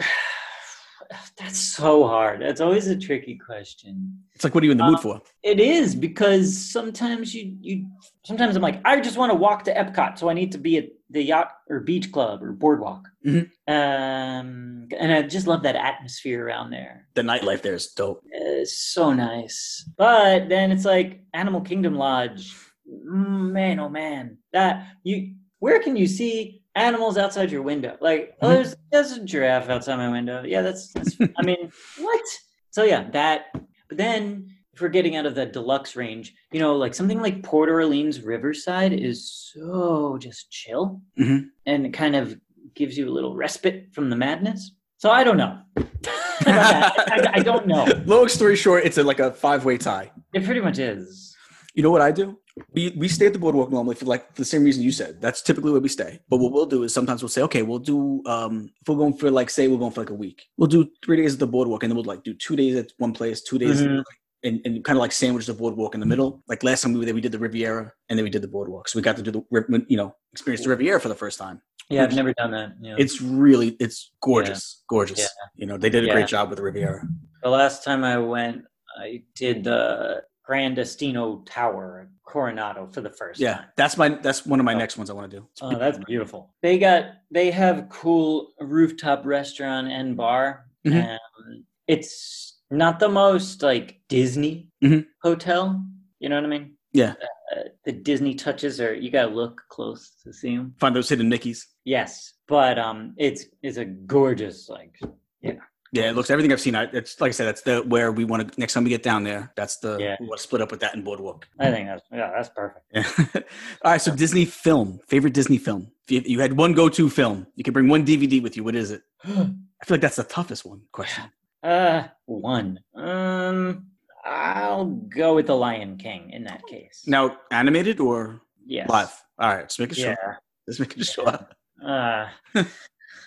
that's so hard. That's always a tricky question. It's like what are you in the mood Uh, for? It is because sometimes you you sometimes I'm like I just want to walk to Epcot, so I need to be at the yacht or beach club or boardwalk. Mhm. Um, and I just love that atmosphere around there. The nightlife there is dope. It's so nice. But then it's like Animal Kingdom Lodge. Mm, Man, oh man, that you where can you see animals outside your window? Like, oh, Mhm. there's there's a giraffe outside my window. Yeah, that's that's. I mean, what? So yeah, that. But then we're getting out of the deluxe range, you know, like something like Port Orleans Riverside is so just chill, Mhm. and it kind of gives you a little respite from the madness. So I don't know. I, I don't know. Long story short, it's a, like a five way tie. It pretty much is. You know what I do? We we stay at the boardwalk normally for like the same reason you said. That's typically where we stay. But what we'll do is sometimes we'll say, okay, we'll do um if we're going for like say we're going for like a week, we'll do three days at the boardwalk and then we'll like do two days at one place, two days Mhm. And, and kind of like sandwich the boardwalk in the middle. Like last time we were there, we did the Riviera and then we did the boardwalk. So we got to do the you know experience the Riviera for the first time. Yeah, I've never done that. Yeah. It's really it's gorgeous, gorgeous. Yeah. You know they did a Yeah. great job with the Riviera. the last time I went, I did the Gran Destino Tower, Coronado, for the first Yeah, time. that's my that's one of my Oh. next ones I want to do. Oh, that's beautiful. They got they have cool rooftop restaurant and bar. Mhm. Um, it's not the most like Disney Mhm. hotel. You know what I mean? Yeah. Uh, the Disney touches are you gotta look close to see them. Find those hidden Mickeys. Yes, but um, it's it's a gorgeous like yeah Yeah, it looks everything I've seen. I, it's like I said, that's the where we want to next time we get down there. That's the Yeah. we want to split up with that in Boardwalk. I think that's yeah, that's perfect. Yeah. All right, so Disney film, favorite Disney film. If you, you had one go-to film, you could bring one DVD with you. What is it? I feel like that's the toughest one question. Uh, one. Um, I'll go with the Lion King in that case. Now, animated or yes. live? All right, just making sure. Yeah. Just making sure. Uh,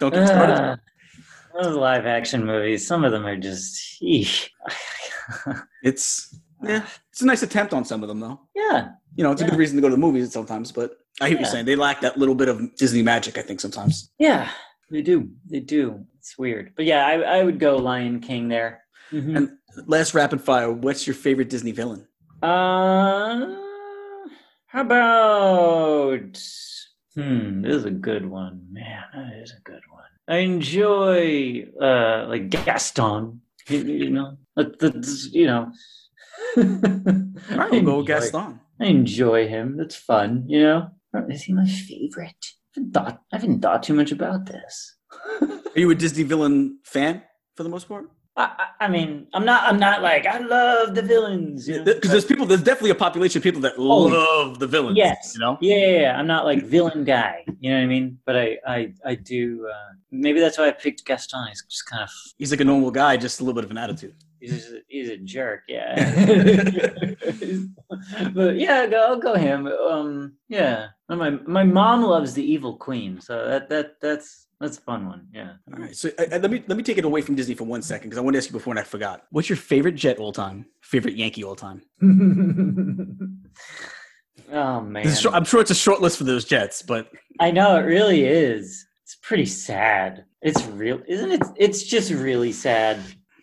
Don't get started. uh, those live action movies, some of them are just. It's yeah, it's a nice attempt on some of them though. yeah, You know, it's a good reason to go to the movies sometimes, but I hear Yeah. you're saying. They lack that little bit of Disney magic, I think, sometimes. yeah, they do. They do. It's weird, but yeah, I, I would go Lion King there. Mhm. And last rapid fire, what's your favorite Disney villain? Uh, how about? Hmm, this is a good one, man. That is a good one. I enjoy, uh, like Gaston. You, you know, the, the, you know. All right, we'll go I enjoy- Gaston. I enjoy him. That's fun. You know, is he my favorite? I haven't thought. I haven't thought too much about this. Are you a Disney villain fan for the most part? I, I, mean, I'm not. I'm not like I love the villains. you know? Because there's people, there's definitely a population of people that Oh, love the villains. Yes. You know? Yeah, yeah, yeah. I'm not like villain guy. You know what I mean? But I, I, I do. Uh, maybe that's why I picked Gaston. He's just kind of. He's like a normal guy, just a little bit of an attitude. He's a, he's a jerk. Yeah. but yeah, go, I'll go him. Um, yeah. My my mom loves the Evil Queen, so that that that's that's a fun one. Yeah. All right. So uh, uh, let me let me take it away from Disney for one second because I wanted to ask you before and I forgot. What's your favorite Jet all time? Favorite Yankee all time? oh man. Is I'm sure it's a short list for those Jets, but I know it really is. It's pretty sad. It's real, isn't it? It's just really sad.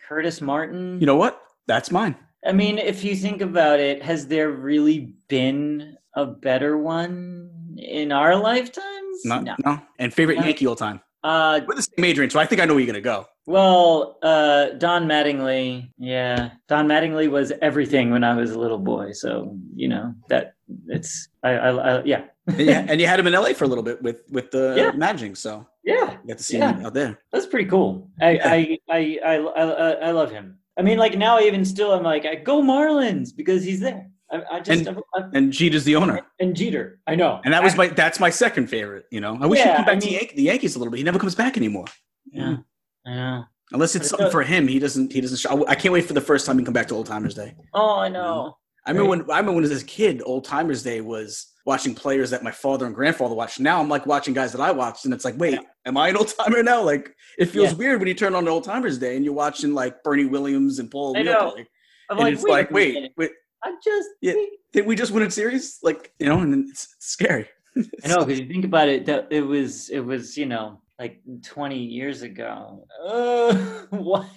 Curtis Martin. you know what? That's mine. I mean, if you think about it, has there really been a better one in our lifetimes? No, No. no. And favorite No. Yankee all time. Uh, We're the same range, so I think I know where you're gonna go. well, uh, Don Mattingly. Yeah, Don Mattingly was everything when I was a little boy. So you know that it's. I, I, I yeah. And you, and you had him in LA for a little bit with with the Yeah. managing, so yeah. you got to see Yeah. him out there. That's pretty cool. I, Yeah. I, I, I, I, I, I love him. I mean, like now, I even still, I'm like, I go Marlins because he's there. I, I just And- I, And Jeter's the owner, and Jeter. I know, and that was my that's my second favorite. You know, I wish Yeah, he'd come back I to mean- Yan- the Yankees a little bit. He never comes back anymore. yeah, mm. I know. Unless it's But something it- for him, he doesn't. He doesn't. Show, I can't wait for the first time he come back to Old Timers Day. Oh, I know. I remember when I remember when as a kid, Old Timers Day was watching players that my father and grandfather watched. Now I'm like watching guys that I watched, and it's like, wait, am I an old timer now? Like it feels Yeah. weird when you turn on Old Timers Day and you're watching like Bernie Williams and Paul I know. play, I'm and it's like, wait, wait, I just. Yeah. did we just win a series? Like you know, and it's, it's scary. I know because you think about it, that it was, it was, you know, like 20 years ago. Uh, what?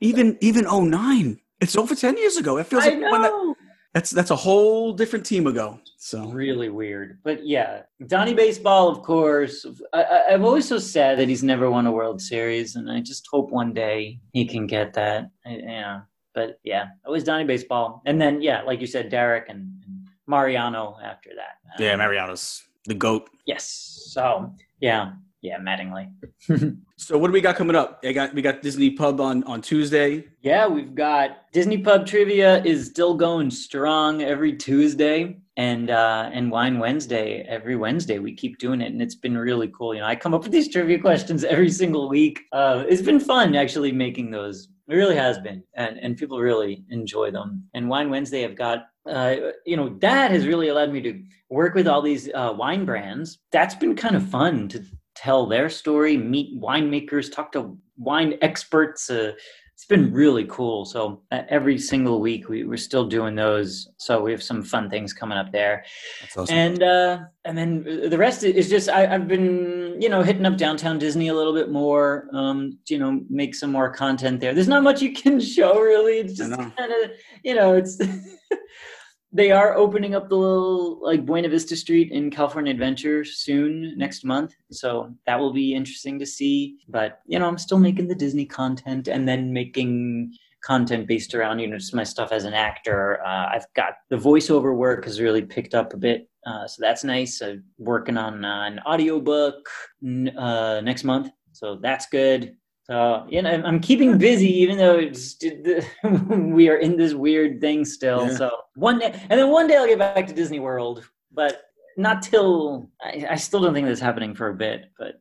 even even 09. It's over 10 years ago. It feels I like when that, that's that's a whole different team ago. So really weird. But yeah, Donnie Baseball, of course. I, I, I'm always so sad that he's never won a World Series, and I just hope one day he can get that. I, yeah, but yeah, always Donnie Baseball, and then yeah, like you said, Derek and, and Mariano after that. yeah, Um, Mariano's the goat. Yes. So yeah, yeah, Mattingly. So what do we got coming up? I got we got Disney Pub on on Tuesday. Yeah, we've got Disney Pub Trivia is still going strong every Tuesday and uh and Wine Wednesday every Wednesday. We keep doing it and it's been really cool. You know, I come up with these trivia questions every single week. Uh it's been fun actually making those. It really has been. And and people really enjoy them. And Wine Wednesday I've got uh, you know, that has really allowed me to work with all these uh, wine brands. That's been kind of fun to tell their story, meet winemakers, talk to wine experts. Uh, it's been really cool. So uh, every single week we, we're still doing those. So we have some fun things coming up there. Awesome. And uh, and then the rest is just I, I've been you know hitting up downtown Disney a little bit more. Um, you know, make some more content there. There's not much you can show really. It's just kind of you know it's. they are opening up the little like Buena Vista Street in California Adventure soon next month, so that will be interesting to see. But you know, I'm still making the Disney content and then making content based around you know just my stuff as an actor. Uh, I've got the voiceover work has really picked up a bit, uh, so that's nice. I'm working on uh, an audiobook n- uh, next month, so that's good. So you know, I'm keeping busy, even though it's, we are in this weird thing still. Yeah. So one day, and then one day I'll get back to Disney World, but not till. I, I still don't think that's happening for a bit. But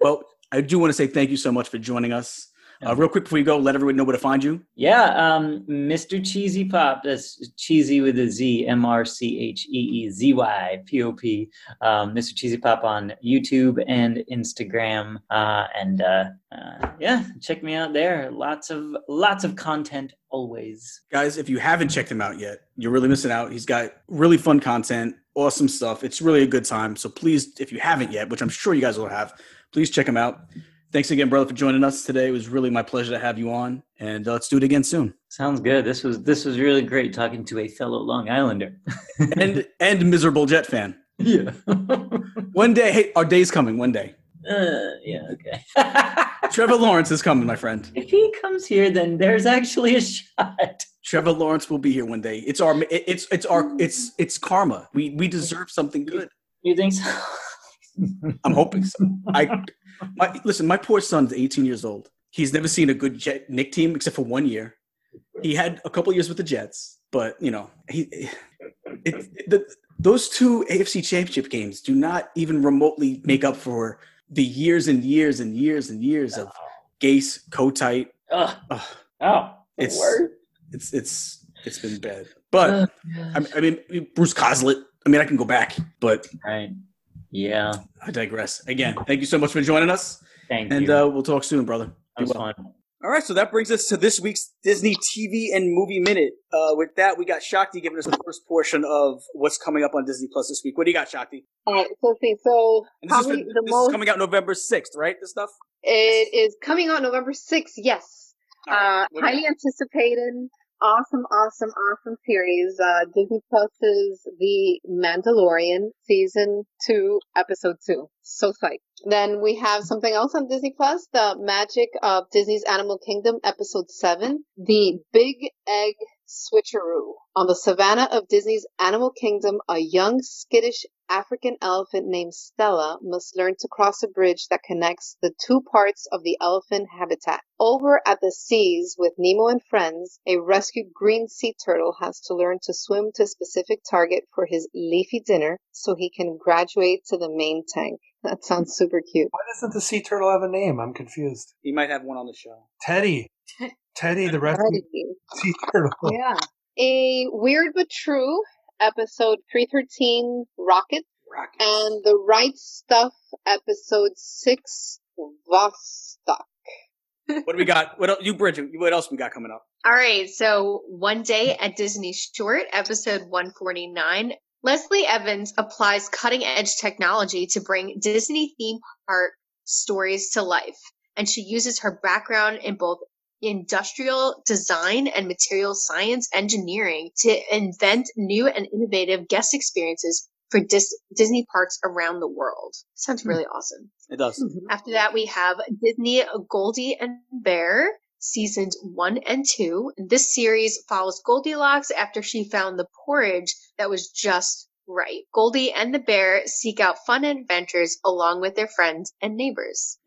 Well, I do want to say thank you so much for joining us. Uh, real quick before you go, let everyone know where to find you. yeah, um, Mr. Cheezy Pop. That's cheesy with a Z, M R C H E E Z Y P O P. Um, Mr. Cheezy Pop on YouTube and Instagram, uh, and uh, uh, yeah, check me out there. Lots of lots of content always. Guys, if you haven't checked him out yet, you're really missing out. He's got really fun content, awesome stuff. It's really a good time. So please, if you haven't yet, which I'm sure you guys will have, please check him out. Thanks again, brother, for joining us today. It was really my pleasure to have you on, and uh, let's do it again soon. Sounds good. This was this was really great talking to a fellow Long Islander. And and miserable Jet fan. yeah. One day, hey, our day's coming. One day, Uh, yeah. Okay. Trevor Lawrence is coming, my friend. if he comes here, then there's actually a shot. Trevor Lawrence will be here one day. It's our, it's it's our, it's it's karma. We we deserve something good. You think so? I'm hoping so. I, my, listen, my poor son's 18 years old. He's never seen a good Jet Knick team except for one year. He had a couple years with the Jets, but you know, he, it, the, those two AFC Championship games do not even remotely make up for the years and years and years and years of oh. Gase, Kotite. Oh, Ugh, oh, It's- worst. it's it's it's been bad. But oh, I, I mean, Bruce Coslet. I mean, I can go back, but right. Yeah. I digress. Again, thank you so much for joining us, Thank and you. uh, we'll talk soon, brother. that was well. fun. All right, so that brings us to this week's Disney TV and Movie Minute. Uh, with that, we got Shakti giving us the first portion of what's coming up on Disney Plus this week. What do you got, Shakti? All right, so let's see. So And this, is, for- the this most is coming out November 6th, right? This stuff? it is coming out November sixth. Yes, All right, uh, what do you highly anticipated. Awesome, awesome, awesome series. Uh, Disney Plus's The Mandalorian season two, episode two. So psyched. Then we have something else on Disney Plus, The Magic of Disney's Animal Kingdom, episode seven, The Big Egg Switcheroo. On the savannah of Disney's Animal Kingdom, a young, skittish African elephant named Stella must learn to cross a bridge that connects the two parts of the elephant habitat. Over at the seas with Nemo and friends, a rescued green sea turtle has to learn to swim to a specific target for his leafy dinner so he can graduate to the main tank. That sounds super cute. Why doesn't the sea turtle have a name? I'm confused. He might have one on the show. Teddy. Teddy, the rescue sea turtle. Yeah. A weird but true episode 313 Rocket Rockets. and the right stuff episode 6 Vostok. what do we got? What else, you, Bridgette? What else we got coming up? All right, so one day at Disney Short, episode 149, Leslie Evans applies cutting edge technology to bring Disney theme park stories to life. And she uses her background in both industrial design and material science engineering to invent new and innovative guest experiences for Dis- Disney parks around the world. Sounds hmm. really awesome. It does. Mm-hmm. After that, we have Disney Goldie and Bear seasons one and two. This series follows Goldilocks after she found the porridge that was just right. Goldie and the bear seek out fun adventures along with their friends and neighbors.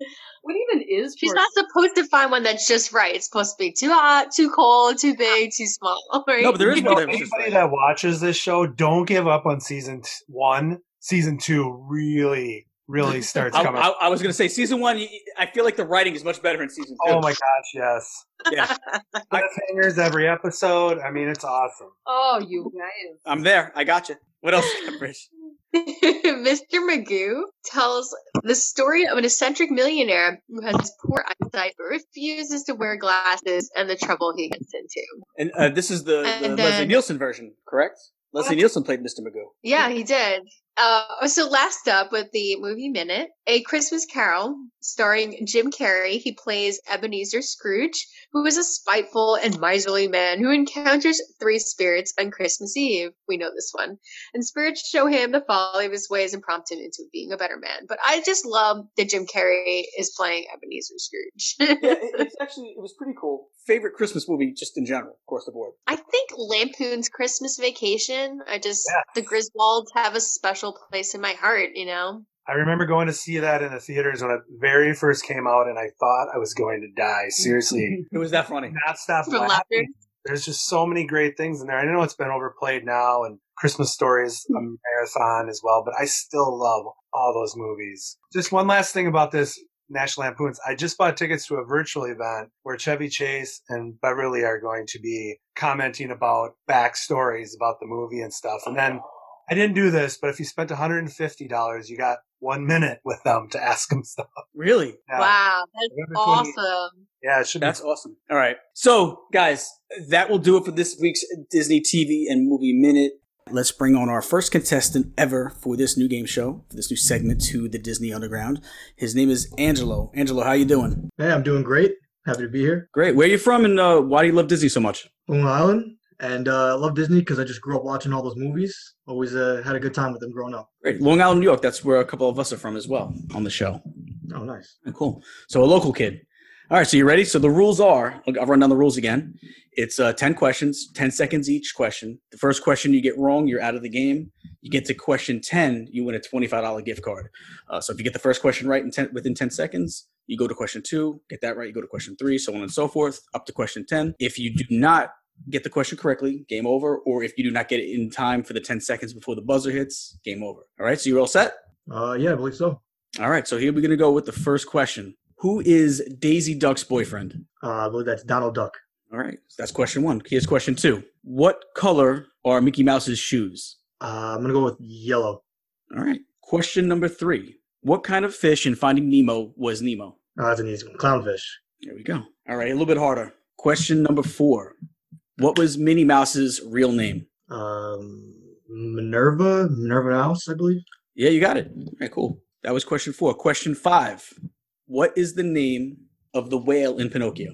What even is She's not supposed to find one that's just right. It's supposed to be too hot, too cold, too big, too small. Right? No, but there is You one that just anybody right. that watches this show, don't give up on season t- one. Season two really, really starts coming. I, I was going to say season one. I feel like the writing is much better in season two. oh my gosh, yes. Yeah, Cliffhangers every episode. I mean, it's awesome. Oh, you guys. I'm there. I got you. What else, you? Mr. Magoo tells the story of an eccentric millionaire who has poor eyesight but refuses to wear glasses and the trouble he gets into. And uh, this is the, the And Leslie Nielsen version, correct? Leslie Nielsen played Mr. Magoo. Yeah, he did. Uh, so last up with the movie minute, A Christmas Carol, starring Jim Carrey. He plays Ebenezer Scrooge, who is a spiteful and miserly man who encounters three spirits on Christmas Eve. We know this one. And spirits show him the folly of his ways and prompt him into being a better man. But I just love that Jim Carrey is playing Ebenezer Scrooge. yeah, it, it's actually it was pretty cool. Favorite Christmas movie, just in general, across the board. I think Lampoon's Christmas Vacation. I just Yeah. the Griswolds have a special place in my heart, you know. I remember going to see that in the theaters when it very first came out, and I thought I was going to die. Seriously, It was that funny. not stop For laughing. laughter. There's just so many great things in there. I know it's been overplayed now, and Christmas Story is a hmm. marathon as well, but I still love all those movies. Just one last thing about this National Lampoons. I just bought tickets to a virtual event where Chevy Chase and Beverly are going to be commenting about backstories about the movie and stuff. And then I didn't do this, but if you spent $150, you got one minute with them to ask them stuff. Really? Yeah. Wow, that's awesome. Yeah, it should be That's awesome. All right. So, guys, that will do it for this week's Disney TV and Movie Minute. Let's bring on our first contestant ever for this new game show, for this new segment to the Disney Underground. His name is Angelo. Angelo, how you doing? Hey, I'm doing great. Happy to be here. Great. Where are you from and uh, why do you love Disney so much? Long Island. And uh, I love Disney because I just grew up watching all those movies. Always uh, had a good time with them growing up. Great. Long Island, New York. That's where a couple of us are from as well on the show. Oh, nice. Cool. So a local kid. All right. So you ready? So the rules are, I'll run down the rules again. It's uh, 10 questions, 10 seconds each question. The first question you get wrong, you're out of the game. You get to question 10, you win a $25 gift card. Uh, so if you get the first question right in 10, within 10 seconds, you go to question two, get that right, you go to question three, so on and so forth, up to question 10. If you do not get the question correctly, game over. Or if you do not get it in time for the 10 seconds before the buzzer hits, game over. All right. So you're all set? Uh, yeah, I believe so. All right. So here we're going to go with the first question. Who is Daisy Duck's boyfriend? Uh, I believe that's Donald Duck. All right. So that's question one. Here's question two. What color are Mickey Mouse's shoes? Uh, I'm gonna go with yellow. All right. Question number three. What kind of fish in Finding Nemo was Nemo? Uh, that's an easy one. Clownfish. There we go. All right. A little bit harder. Question number four. What was Minnie Mouse's real name? Um, Minerva, Minerva Mouse, I believe. Yeah, you got it. All right, cool. That was question four. Question five. What is the name of the whale in Pinocchio?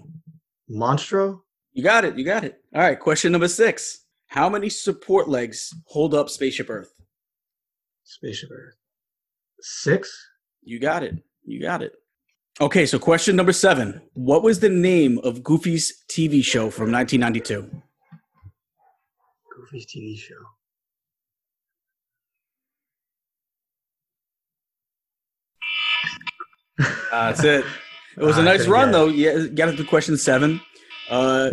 Monstro. You got it. You got it. All right. Question number six. How many support legs hold up Spaceship Earth? Spaceship Earth. Six. You got it. You got it. Okay, so question number seven. What was the name of Goofy's TV show from 1992? Goofy's TV show. Uh, that's it. It was a nice run, get though. Yeah, got it to question seven. Uh,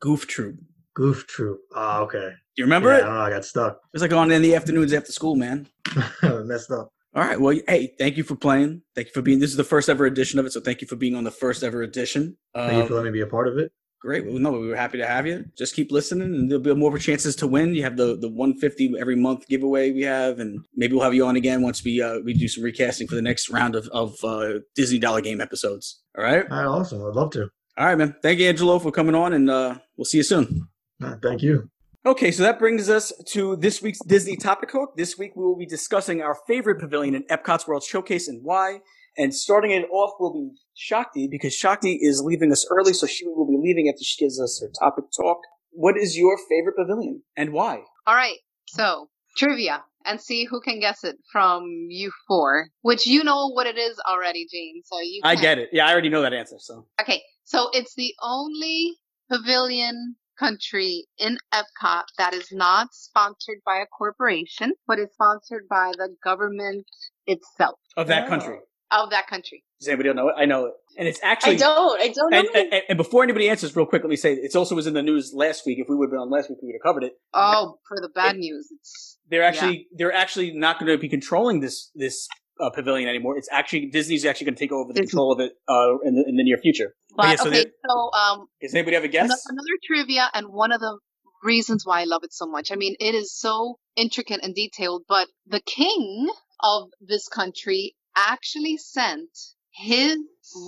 Goof Troop. Goof Troop. Ah, okay. Do you remember yeah, it? I don't know. I got stuck. It was like on in the afternoons after school, man. Messed up. All right. Well, hey, thank you for playing. Thank you for being. This is the first ever edition of it, so thank you for being on the first ever edition. Thank you Um, for letting me be a part of it. Great. Well, no, we were happy to have you. Just keep listening, and there'll be more chances to win. You have the the 150 every month giveaway we have, and maybe we'll have you on again once we uh, we do some recasting for the next round of of uh, Disney Dollar Game episodes. All right. All right, awesome. I'd love to. All right, man. Thank you, Angelo, for coming on, and uh, we'll see you soon. Right, thank you. Okay, so that brings us to this week's Disney Topic Hook. This week we will be discussing our favorite pavilion in Epcot's World Showcase and why. And starting it off will be Shakti because Shakti is leaving us early, so she will be leaving after she gives us her topic talk. What is your favorite pavilion and why? All right. So trivia and see who can guess it from you four, which you know what it is already, Jane. So you. I get it. Yeah, I already know that answer. So Okay, so it's the only pavilion country in Epcot that is not sponsored by a corporation, but is sponsored by the government itself of that oh. country, of that country. does anybody know it? I know it, and it's actually. I don't. I don't know. And, and, and before anybody answers, real quick, let me say it also was in the news last week. If we would have been on last week, we would have covered it. Oh, for the bad news, it's they're actually they're actually not going to be controlling this this uh, pavilion anymore. It's actually Disney's actually going to take over the control of it uh, in the in the near future. But But yeah, so okay, so um, does anybody have a guess? another trivia and one of the reasons why I love it so much. I mean, it is so intricate and detailed, but the king of this country actually sent his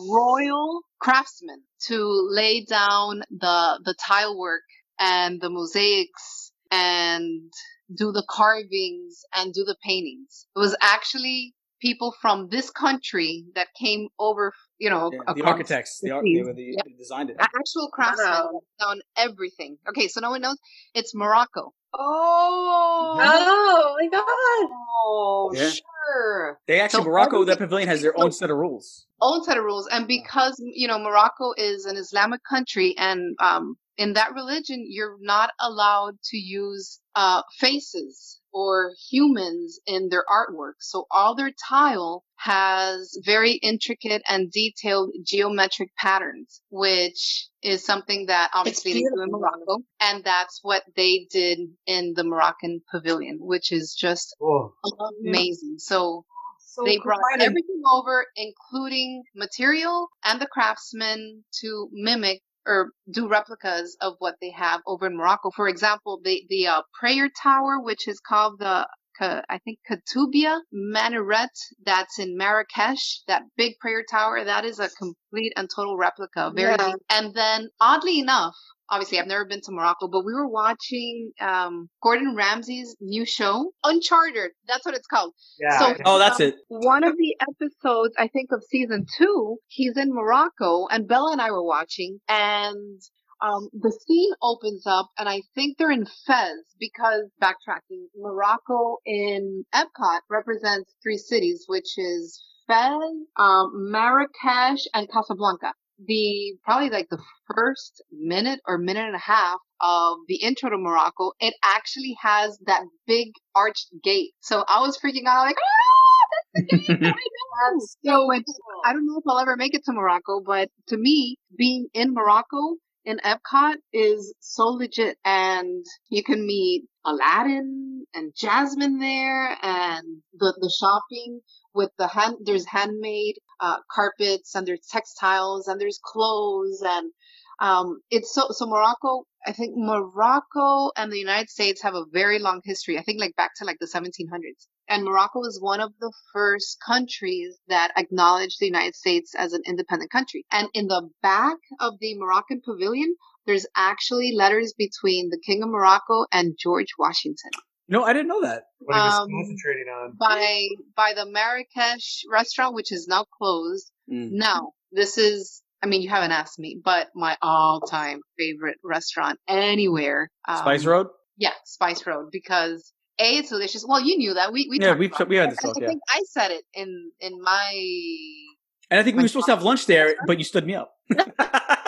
royal craftsmen to lay down the the tile work and the mosaics and do the carvings and do the paintings. It was actually people from this country that came over, you know, Yeah, the architects, the, the ar- they, were the, Yep. they designed it. Actual craftsmen Wow. done everything. Okay, so no one knows. It's Morocco. Oh. Oh my god. Oh, Yeah. sure. They actually So Morocco. That pavilion has their own set of rules. Own set of rules, and because you know Morocco is an Islamic country, and um, in that religion, you're not allowed to use uh, faces or humans in their artwork. So all their tile has very intricate and detailed geometric patterns, which is something that obviously they do in. Morocco. And that's what they did in the Moroccan pavilion, which is just Cool. amazing. So So they brought everything over, including material and the craftsmen to mimic or do replicas of what they have over in Morocco. For example, the the uh, prayer tower, which is called the I think Koutoubia Minaret, that's in Marrakesh, that big prayer tower, that is a complete and total replica. Very Yeah. And then, oddly enough, obviously I've never been to Morocco, but we were watching um, Gordon Ramsay's new show, Uncharted. That's what it's called. Yeah. So- Oh, that's it. One of the episodes, I think, of season two, he's in Morocco, and Bella and I were watching, and um, the scene opens up, and I think they're in Fez because, backtracking, Morocco in Epcot represents three cities, which is Fez, um, Marrakesh, and Casablanca. The probably like the first minute or minute and a half of the intro to Morocco, it actually has that big arched gate. So I was freaking out, like, ah, that's the gate I know. So it's, I don't know if I'll ever make it to Morocco, but to me, being in Morocco in Epcot is so legit and you can meet Aladdin and Jasmine there and the, the shopping with the hand, there's handmade, uh, carpets and there's textiles and there's clothes and, um, it's so, so Morocco, I think Morocco and the United States have a very long history. I think like back to like the 1700s. And Morocco was one of the first countries that acknowledged the United States as an independent country. And in the back of the Moroccan pavilion, there's actually letters between the King of Morocco and George Washington. No, I didn't know that. What he was Um, concentrating on. By by the Marrakesh restaurant, which is now closed. Mm. Now, this is I mean, you haven't asked me, but my all time favorite restaurant anywhere. Um, Spice Road. Yeah, Spice Road because a it's delicious. Well, you knew that. We we Yeah, we about we had this I- talk. I Yeah, think I said it in in my. and I think we were supposed to have lunch there, but you stood me up.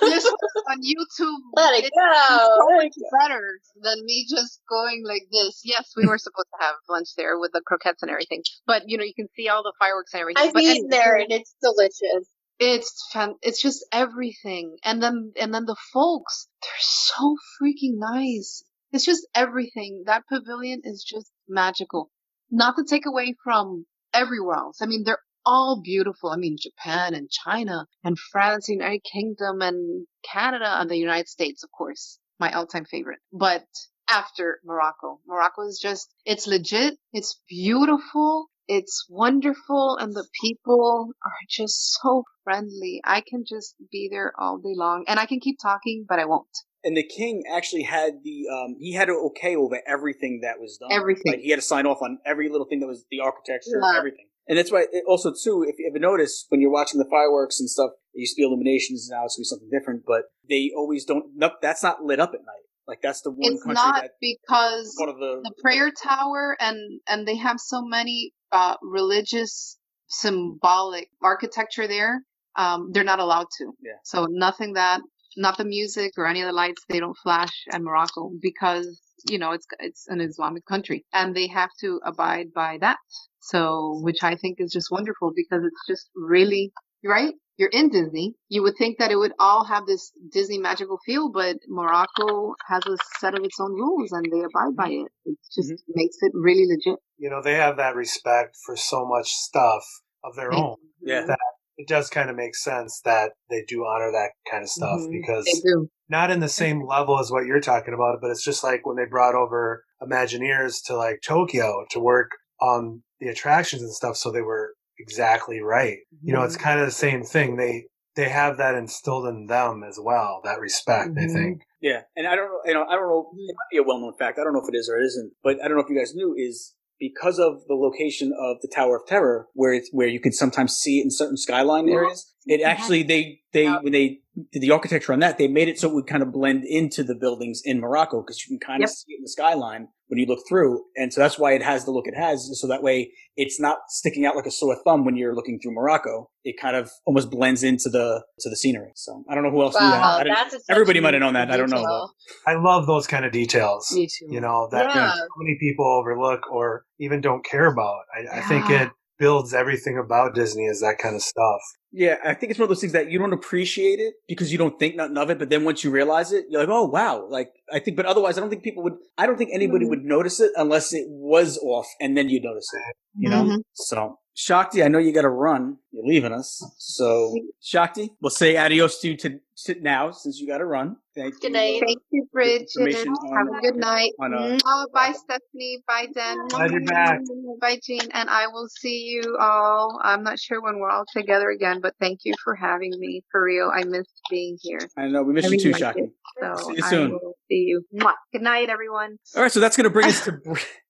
This was on YouTube. Let it It's go. so much better than me just going like this. Yes, we were supposed to have lunch there with the croquettes and everything, but you know you can see all the fireworks and everything. I've but anyway, there and it's delicious. it's fan- it's just everything and then and then the folks they're so freaking nice it's just everything that pavilion is just magical not to take away from everywhere else i mean they're all beautiful i mean japan and china and france united kingdom and canada and the united states of course my all-time favorite but after morocco morocco is just it's legit it's beautiful it's wonderful and the people are just so friendly. I can just be there all day long and I can keep talking, but I won't. And the king actually had the um he had to okay over everything that was done. Everything. Like he had to sign off on every little thing that was the architecture, Yeah. everything. And that's why it also too, if you ever notice when you're watching the fireworks and stuff, it used to be illuminations, now it's gonna be something different, but they always don't no, that's not lit up at night. Like that's the one It's country not because the the prayer tower and and they have so many uh religious symbolic architecture there. Um they're not allowed to. Yeah. So nothing that not the music or any of the lights they don't flash at Morocco because you know it's it's an Islamic country and they have to abide by that. So which I think is just wonderful because it's just really right. You're in Disney. You would think that it would all have this Disney magical feel, but Morocco has a set of its own rules and they abide by it. It just mm-hmm. makes it really legit. You know, they have that respect for so much stuff of their own. yeah. That it does kind of make sense that they do honor that kind of stuff Mhm. because not in the same level as what you're talking about, but it's just like when they brought over Imagineers to like Tokyo to work on the attractions and stuff, so they were exactly right. You know, it's kind of the same thing. They they have that instilled in them as well, that respect. I Mhm. think. Yeah, and I don't know. You know, I don't know. It might be a well-known fact. I don't know if it is or it isn't. But I don't know if you guys knew is because of the location of the Tower of Terror, where it's where you can sometimes see it in certain skyline areas. It actually they they Yeah. when they did the architecture on that, they made it so it would kind of blend into the buildings in Morocco because you can kind of see it in the skyline when you look through, and so that's why it has the look it has. So that way, it's not sticking out like a sore thumb when you're looking through Morocco. It kind of almost blends into the to the scenery. So I don't know who else knew that. Wow, I didn't- that's everybody might have known that. I don't know. detail. I love those kind of details. Me too. You know that Yeah. so many people overlook or even don't care about. I, I think it builds everything about Disney is that kind of stuff. Yeah, I think it's one of those things that you don't appreciate it because you don't think nothing of it, but then once you realize it, you're like, oh wow. Like I think, but otherwise, I don't think people would. I don't think anybody Mhm. would notice it unless it was off, and then you notice it. You know. Mhm. So Shakti, I know you got to run. You're leaving us, so Shakti, we'll say adios to you to, to now since you got to run. Thank you. Good you. night. Thank you, Bridgette. Have on- a good night. on, uh, Oh, bye, Stefanie. Bye, Dan. Glad you're back. Bye, Gene. And I will see you all. I'm not sure when we're all together again, but thank you for having me. For real, I missed being here. I know we miss I you really too, liked Shakti. So See you I soon. will see you. Mwah. Good night, everyone. All right, so that's going to bring us to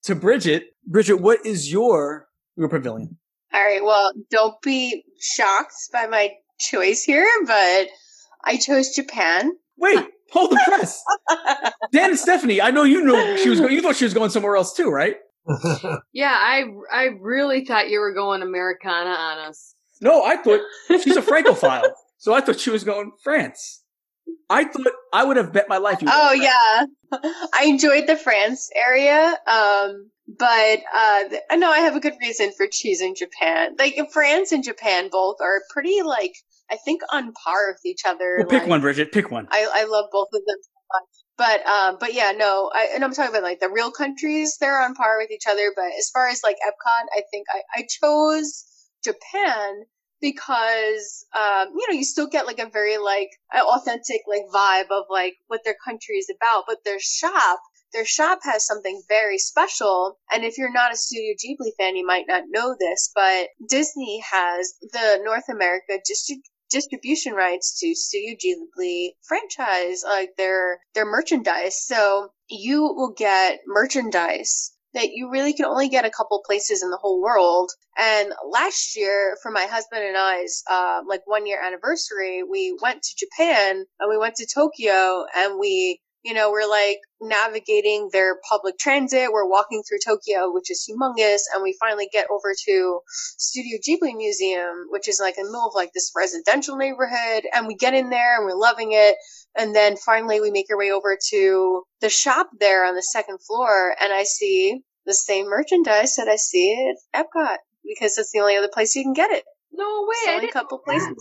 to Bridgette. Bridgette, what is your your pavilion? All right. Well, don't be shocked by my choice here, but I chose Japan. Wait, hold the press. Dan and Stefanie, I know you knew she was going. You thought she was going somewhere else too, right? Yeah, I I really thought you were going Americana on us. No, I thought she's a Francophile, so I thought she was going France. I thought I would have bet my life. Oh yeah, I enjoyed the France area, um, but uh, th- know I have a good reason for choosing Japan. Like France and Japan both are pretty like I think on par with each other. Well, pick like, one, Bridgette. Pick one. I, I love both of them so much. But um, but yeah, no, I, and I'm talking about like the real countries. They're on par with each other. But as far as like Epcot, I think I, I chose Japan because um, you know you still get like a very like authentic like vibe of like what their country is about. But their shop, their shop has something very special. And if you're not a Studio Ghibli fan, you might not know this, but Disney has the North America distri- distribution rights to Studio Ghibli franchise, like their their merchandise. So you will get merchandise that you really can only get a couple places in the whole world. And last year, for my husband and I's uh, like one year anniversary, we went to Japan and we went to Tokyo and we you know, we're like navigating their public transit. We're walking through Tokyo, which is humongous, and we finally get over to Studio Ghibli Museum, which is like in the middle of like this residential neighborhood. And we get in there and we're loving it. And then finally we make our way over to the shop there on the second floor, and I see the same merchandise that I see at Epcot because it's the only other place you can get it. No way. It's only a couple places.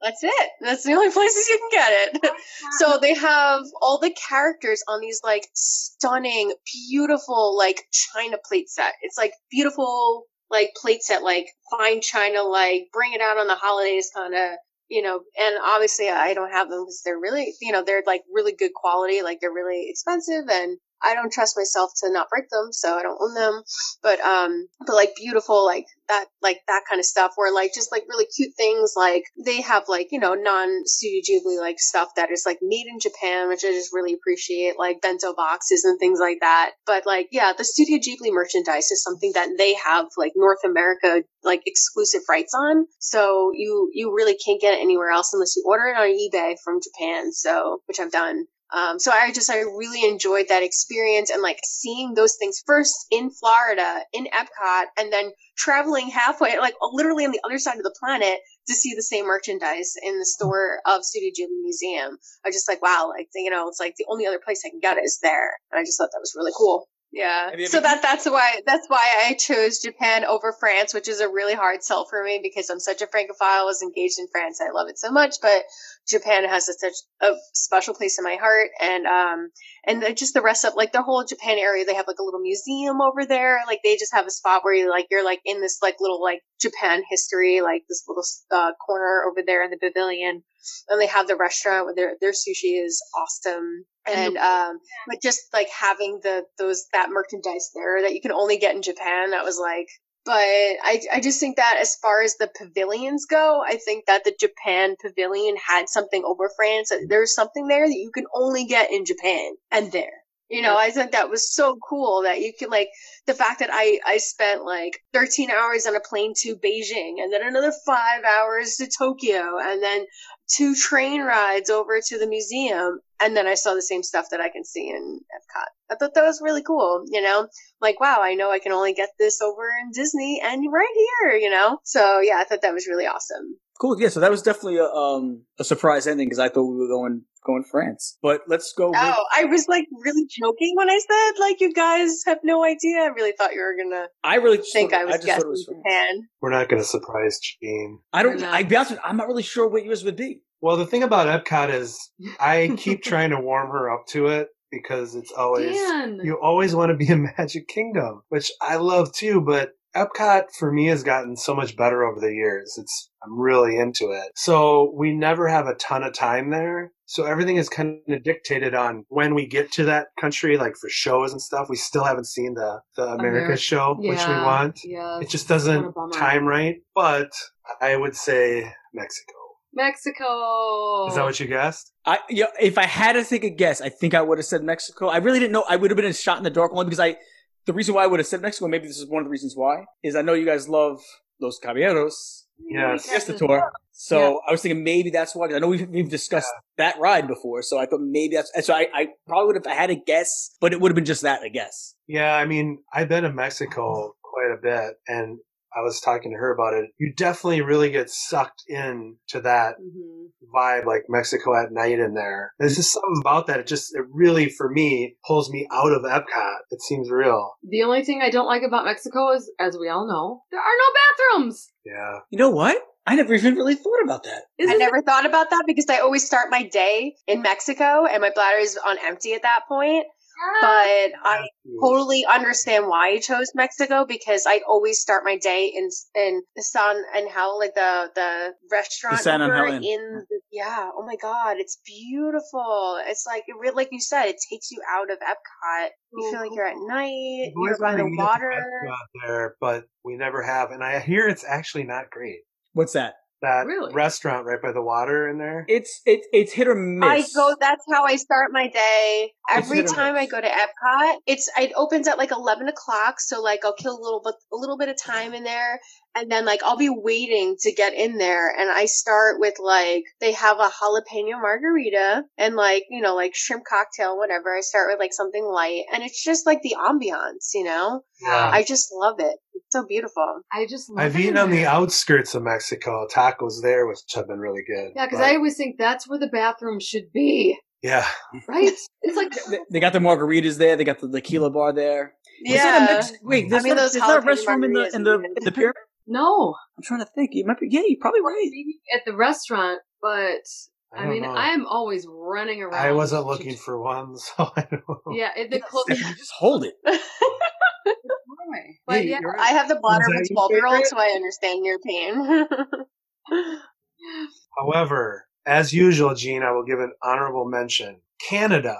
That. That's it. That's the only places you can get it. so they have all the characters on these like stunning, beautiful like china plate set. It's like beautiful like plate set, like fine china, like bring it out on the holidays kind of. You know, and obviously I don't have them because they're really, you know, they're like really good quality, like they're really expensive, and I don't trust myself to not break them, so I don't own them. But um, but like beautiful, like that, like that kind of stuff, where like just like really cute things, like they have like you know non Studio Ghibli like stuff that is like made in Japan, which I just really appreciate, like bento boxes and things like that. But like yeah, the Studio Ghibli merchandise is something that they have like North America like exclusive rights on, so you you really can't get it anywhere else unless you order it on eBay from Japan. So which I've done. Um, so I just I really enjoyed that experience and like seeing those things first in Florida in Epcot and then traveling halfway like literally on the other side of the planet to see the same merchandise in the store of Studio Ghibli Museum. I was just like wow like you know it's like the only other place I can get it is there and I just thought that was really cool. Yeah. So that that's why that's why I chose Japan over France, which is a really hard sell for me because I'm such a francophile. I was engaged in France. I love it so much, but Japan has a, such a special place in my heart, and um, and just the rest of like the whole Japan area. They have like a little museum over there. Like they just have a spot where you like you're like in this like little like Japan history, like this little uh, corner over there in the pavilion, and they have the restaurant where their their sushi is awesome. And um, but just like having the those that merchandise there that you can only get in Japan, that was like but I, I just think that as far as the pavilions go, I think that the Japan pavilion had something over France. There's something there that you can only get in Japan and there. You know, I think that was so cool that you could like the fact that I I spent like 13 hours on a plane to Beijing and then another 5 hours to Tokyo and then two train rides over to the museum and then I saw the same stuff that I can see in Epcot. I thought that was really cool, you know? Like wow, I know I can only get this over in Disney and right here, you know? So yeah, I thought that was really awesome. Cool. Yeah. So that was definitely a um a surprise ending because I thought we were going going France. But let's go. with- Oh, I was like really joking when I said like you guys have no idea. I really thought you were gonna I really think thought, I was just thought guessing was Japan. We're not going to surprise Gene. I don't. We're. I be honest with you, I'm not really sure what yours would be. Well, the thing about Epcot is I keep trying to warm her up to it because it's always Dan. you always want to be in Magic Kingdom, which I love too, but Epcot for me has gotten so much better over the years. It's I'm really into it. So we never have a ton of time there. So everything is kind of dictated on when we get to that country, like for shows and stuff. We still haven't seen the the America Ameri- show, which we want. Yeah. It just doesn't time right. But I would say Mexico. Mexico. Is that what you guessed? I yeah. If I had to take a guess, I think I would have said Mexico. I really didn't know. I would have been a shot in the dark only because I. The reason why I would have said Mexico, maybe this is one of the reasons why, is I know you guys love Los Caballeros, Yes. Fiesta Tour. So I was thinking maybe that's why. I know we've, we've discussed that ride before, so I thought maybe that's. So I, I probably would have I had a guess, but it would have been just that I guess. Yeah, I mean, I've been to Mexico quite a bit, and I was talking to her about it. You definitely really get sucked in to that Mhm. vibe, like Mexico at night in there. There's just something about that. It just, it really, for me, pulls me out of Epcot. It seems real. The only thing I don't like about Mexico is, as we all know, there are no bathrooms. Yeah. You know what? I never even really thought about that. I Isn't never thought about that because I always start my day in Mexico and my bladder is on empty at that point. But I totally understand why you chose Mexico because I always start my day in in San Angel, like the the restaurant The San over Angel in the, yeah. Oh my god, it's beautiful. It's like it really, like you said, it takes you out of Epcot. You feel like you're at night. We've You're by the wanted to get to water. There, but we never have. And I hear it's actually not great. What's that? That Really? restaurant right by the water in there. It's it, it's hit or miss. I go. That's how I start my day. Every hit or time I go to Epcot, it's it opens at like eleven o'clock. So like I'll kill a little bit a little bit of time in there, and then like I'll be waiting to get in there. And I start with like they have a jalapeno margarita and like you know like shrimp cocktail, whatever. I start with like something light, and it's just like the ambiance, you know. Yeah. I just love it. It's so beautiful. I just love it. I've it eaten on the outskirts of Mexico, tacos there, which have been really good. Yeah, because But- I always think that's where the bathroom should be, yeah, right? It's like They- They got the margaritas there. They got the tequila bar there. Is there a Yeah. Mex- wait, there's I mean, not, those there's not a jalapeno restroom in the in the in the pyramid. No, I'm trying to think. You might be. Yeah, you're probably right. maybe at the restaurant, but I, I, mean, know. I am always running around. I wasn't looking for one, so I don't know. Yeah, at the clo- Stefanie, just hold it. But Yeah, yeah, you're I have the bladder of a 12 year old, so I understand your pain. However, as usual, Gene, I will give an honorable mention. Canada,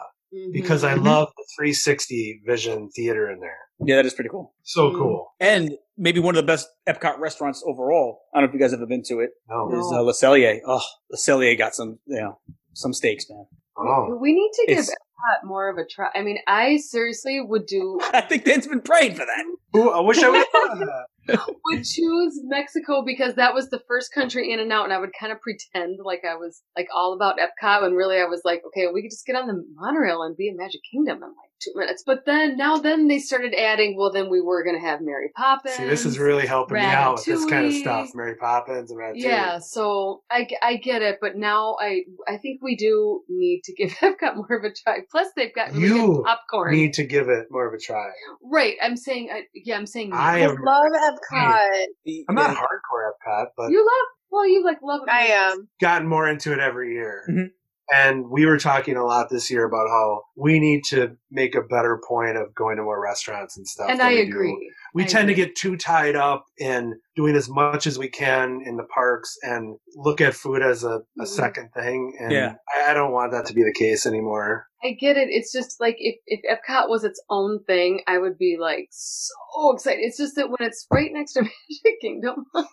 because I Mhm. love the 360 Vision Theater in there. Yeah, that is pretty cool. So Mm. cool. And maybe one of the best Epcot restaurants overall. I don't know if you guys have ever been to it. No. Is uh, Le Cellier. Oh, Le Cellier got some, you know, some steaks, man. Oh. we need to give It's- Epcot more of a try. I mean, I seriously would do I think Dan's been praying for that. Ooh, I wish I would have that. would choose Mexico because that was the first country in and out, and I would kind of pretend like I was like all about Epcot when really I was like, okay, we could just get on the monorail and be in Magic Kingdom in like two minutes. But then now then they started adding, well, then we were gonna have Mary Poppins. See, this is really helping me out with this kind of stuff. Mary Poppins and Ratatouille. Yeah, so I, I get it, but now I I think we do need to give Epcot more of a try. Plus, they've got really You good popcorn. Need to give it more of a try. right, I'm saying, I, yeah, I'm saying I I am- love Epcot. I'm not hardcore Epcot, but you love. Well, you like love. it. I am. gotten more into it every year. Mhm. And we were talking a lot this year about how we need to make a better point of going to more restaurants and stuff. and I we do. agree. We I tend agree. to get too tied up in doing as much as we can in the parks and look at food as a, a Mhm. second thing. And Yeah. I, I don't want that to be the case anymore. I get it. It's just like if if Epcot was its own thing, I would be like so excited. It's just that when it's right next to Magic Kingdom,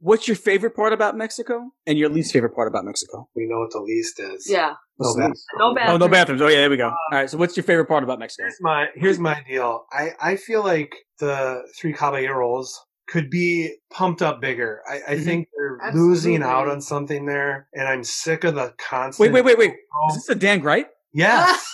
What's your favorite part about Mexico and your least favorite part about Mexico? We know what the least is. Yeah. What's No the bathroom. least? No Oh, no bathrooms. Oh, yeah, there we go. All right. So, what's your favorite part about Mexico? Here's my here's my deal. I I feel like the three caballeros could be pumped up bigger. I, I Mhm. think they're Absolutely. losing out on something there, and I'm sick of the constant. wait, wait, wait. Is Oh, this a Dan gripe? yes,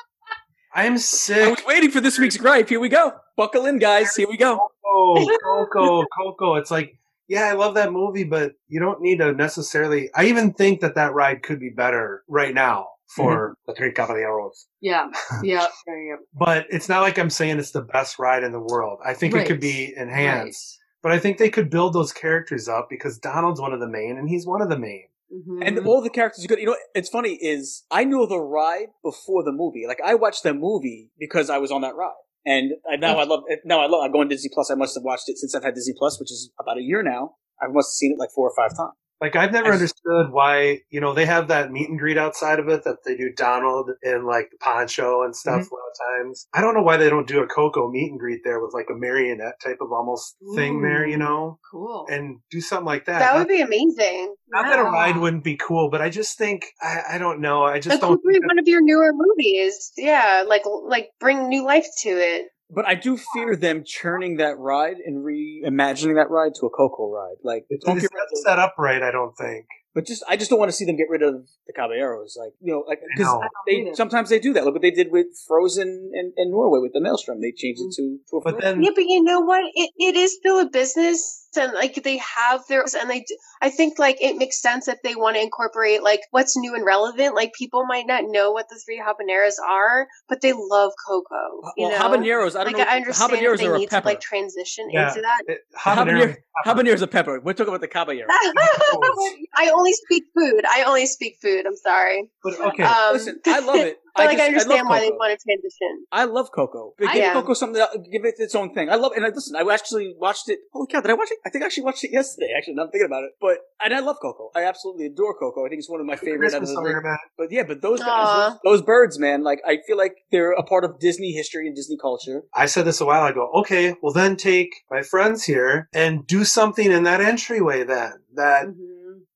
I'm I sick. was waiting for this week's gripe. Here we go. Buckle in, guys. Here we go. Coco, Coco, Coco. It's like, yeah, I love that movie, but you don't need to necessarily. I even think that that ride could be better right now for the Three Caballeros. Yeah. Yeah. yeah, yeah. But it's not like I'm saying it's the best ride in the world. I think it could be enhanced. But I think they could build those characters up because Donald's one of the main, and he's one of the main. Mhm. And all the characters are good. You know, it's funny is I knew the ride before the movie. Like I watched the movie because I was on that ride. And I, now I love it. Now I love. I go on Disney Plus. I must have watched it since I've had Disney Plus, which is about a year now. I must have seen it like four or five times. Like I've never I understood why you know they have that meet and greet outside of it that they do Donald in like the poncho and stuff Mm-hmm. a lot of times. I don't know why they don't do a Coco meet and greet there with like a marionette type of almost thing there, you know, Cool. and do something like that. That Not- would be amazing. Not that a ride wouldn't be cool, but I just think I, I don't know. I just don't. Incorporate think one of your newer movies. Yeah, like like bring new life to it. But I do fear them churning that ride and reimagining that ride to a Coco ride. Like, It's, don't it's get rid set up right. I don't think. But just, I just don't want to see them get rid of the Caballeros. Like, you know, like because know. they sometimes they do that. Look what they did with Frozen and, and Norway with the Maelstrom. They changed it mm-hmm. to, to a But Frozen. then Yeah, but you know what? It it is still a business, and like they have their and they. I think like it makes sense if they want to incorporate like what's new and relevant. Like people might not know what the three habaneros are, but they love Coco. You well, know, habaneros. I don't like know. I understand if habaneros they are a need to pepper. like transition Yeah. into that. it, habanero, habanero. habaneros a pepper. We're talking about the caballero. I only speak food. I only speak food. I'm sorry. But okay, Um, Listen, I love it. But like just- I understand love why they want to transition. I love Coco. But I- give Yeah. Coco something. Else, give it its own thing. I love. And I, listen, I actually watched it. Holy cow! Did I watch it? I think I actually watched it yesterday. Actually, now I'm thinking about it. But and I love Coco. I absolutely adore Coco. I think it's one of my favorite. out of the- But yeah, but those guys, those, those birds, man. Like I feel like they're a part of Disney history and Disney culture. I said this a while ago. Okay, well then take my friends here and do something in that entryway then that Mhm.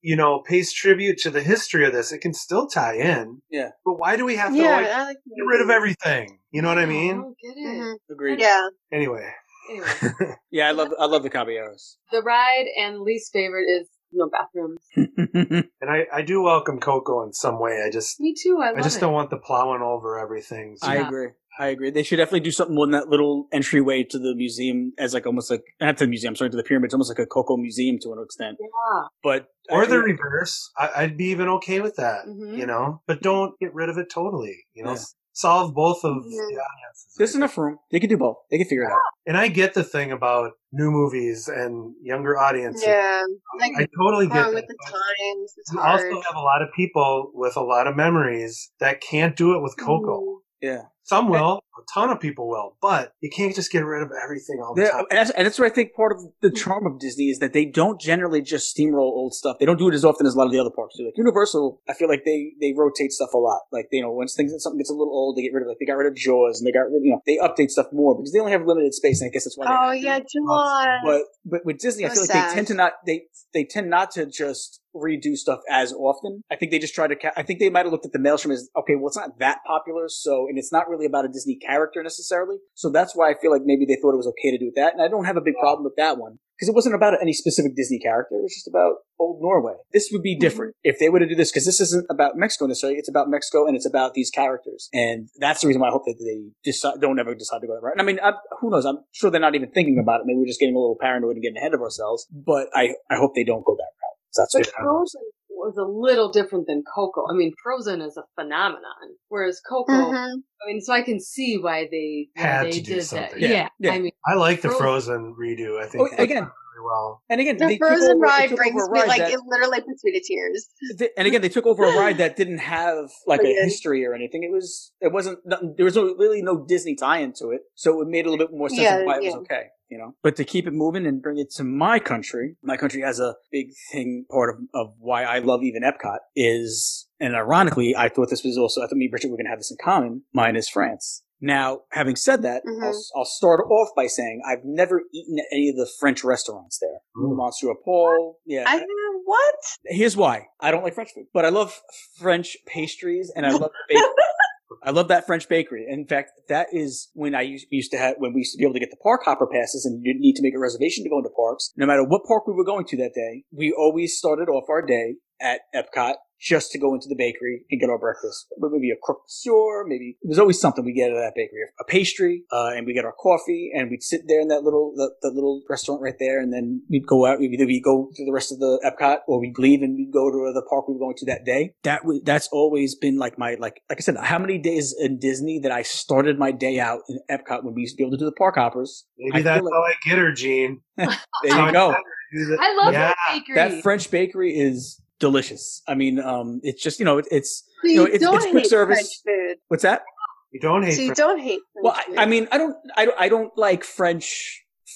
You know pays tribute to the history of this. It can still tie in. Yeah. But why do we have to Yeah, like, like get rid of everything? You know what I I mean? don't get it. Mhm. Agreed. Yeah. Anyway, Anyway, Yeah, I love I love the caballeros. the ride and least favorite is no bathrooms. and I I do welcome Coco in some way. I just Me too. I love I just it. don't want the plowing over everything. So I Yeah. agree. I agree. They should definitely do something more than that little entryway to the museum as like almost like not to the museum, sorry, to the pyramids, almost like a Coco museum to an extent. Yeah. But or I- the reverse. I, I'd be even okay with that. Mhm. You know, but don't get rid of it totally. You know, Yeah. Solve both of Mhm. the audiences. there's enough room. They can do both. They can figure it out. And I get the thing about new movies and younger audiences. Yeah. Like I totally get along that. with the times. It's You hard. also have a lot of people with a lot of memories that can't do it with Coco. Mhm. Yeah. Some eh, will, a ton of people will, but you can't just get rid of everything all the Yeah, time. and that's, and that's what I think part of the charm of Disney is that they don't generally just steamroll old stuff. They don't do it as often as a lot of the other parks do. Like Universal, I feel like they they rotate stuff a lot. Like you know, once things something gets a little old, they get rid of. Like they got rid of Jaws and they got rid. You know, they update stuff more because they only have limited space, and I guess that's why. Oh have yeah, July. But but with Disney, I So feel like they tend to not they they tend not to just redo stuff as often. I think they just try to. Ca- I think they might have looked at the Maelstrom as okay, well, it's not that popular, so and it's not really about a Disney character necessarily. So that's why I feel like maybe they thought it was okay to do that, and I don't have a big problem with that one because it wasn't about any specific Disney character. It was just about old Norway. This would be different if they were to do this because this isn't about Mexico necessarily. It's about Mexico and it's about these characters, and that's the reason why I hope that they decide, don't ever decide to go that route. And I mean, I, who knows? I'm sure they're not even thinking about it. Maybe we're just getting a little paranoid and getting ahead of ourselves. But I, I hope they don't go that route. So that's But. Frozen was a little different than Coco. I mean, Frozen is a phenomenon, whereas Coco. Mhm. I mean, so I can see why they why Had they to do something. that. Yeah, Yeah, yeah. I mean, I like the Frozen- Frozen redo. I think Oh, again, really well. And again, The they Frozen over, ride took brings me ride like that- it literally puts me to tears. Th- and again, they took over a ride that didn't have like a history or anything. It was, it wasn't, nothing, there was no, really no Disney tie into it, so it made a little bit more sense Yeah, of why it was okay, you know. But to keep it moving and bring it to my country, my country has a big thing. Part of, of why I love even Epcot is, and ironically, I thought this was also. I thought me and Bridgette were going to have this in common. Mine is France. Now, having said that, Mhm. I'll, I'll start off by saying I've never eaten at any of the French restaurants there. Ooh. Monsieur Paul. Yeah. I what? Here's why. I don't like French food, but I love French pastries and I love bakery. I love that French bakery. In fact, that is when I used, to have, when we used to be able to get the park hopper passes and you need to make a reservation to go into parks. No matter what park we were going to that day, we always started off our day at Epcot just to go into the bakery and get our breakfast. But maybe a croque monsieur, maybe there's always something we get out of that bakery. A pastry, uh, and we get our coffee and we'd sit there in that little, the, the little restaurant right there and then we'd go out, either we'd go through the rest of the Epcot or we'd leave and we'd go to the park we were going to that day. That was, that's always been like my, like, like I said, how many days in Disney that I started my day out in Epcot when we used to be able to do the park hoppers? Maybe I that's like- how I get her, Gene. There you go. I love Yeah. that bakery. That French bakery is delicious. I mean, um, it's just, you know, it, it's, So You you, know, it's- don't it's quick hate service. French food. what's that? You don't hate So you French- don't hate French Well, food. I, I mean, I don't, I don't, I don't like French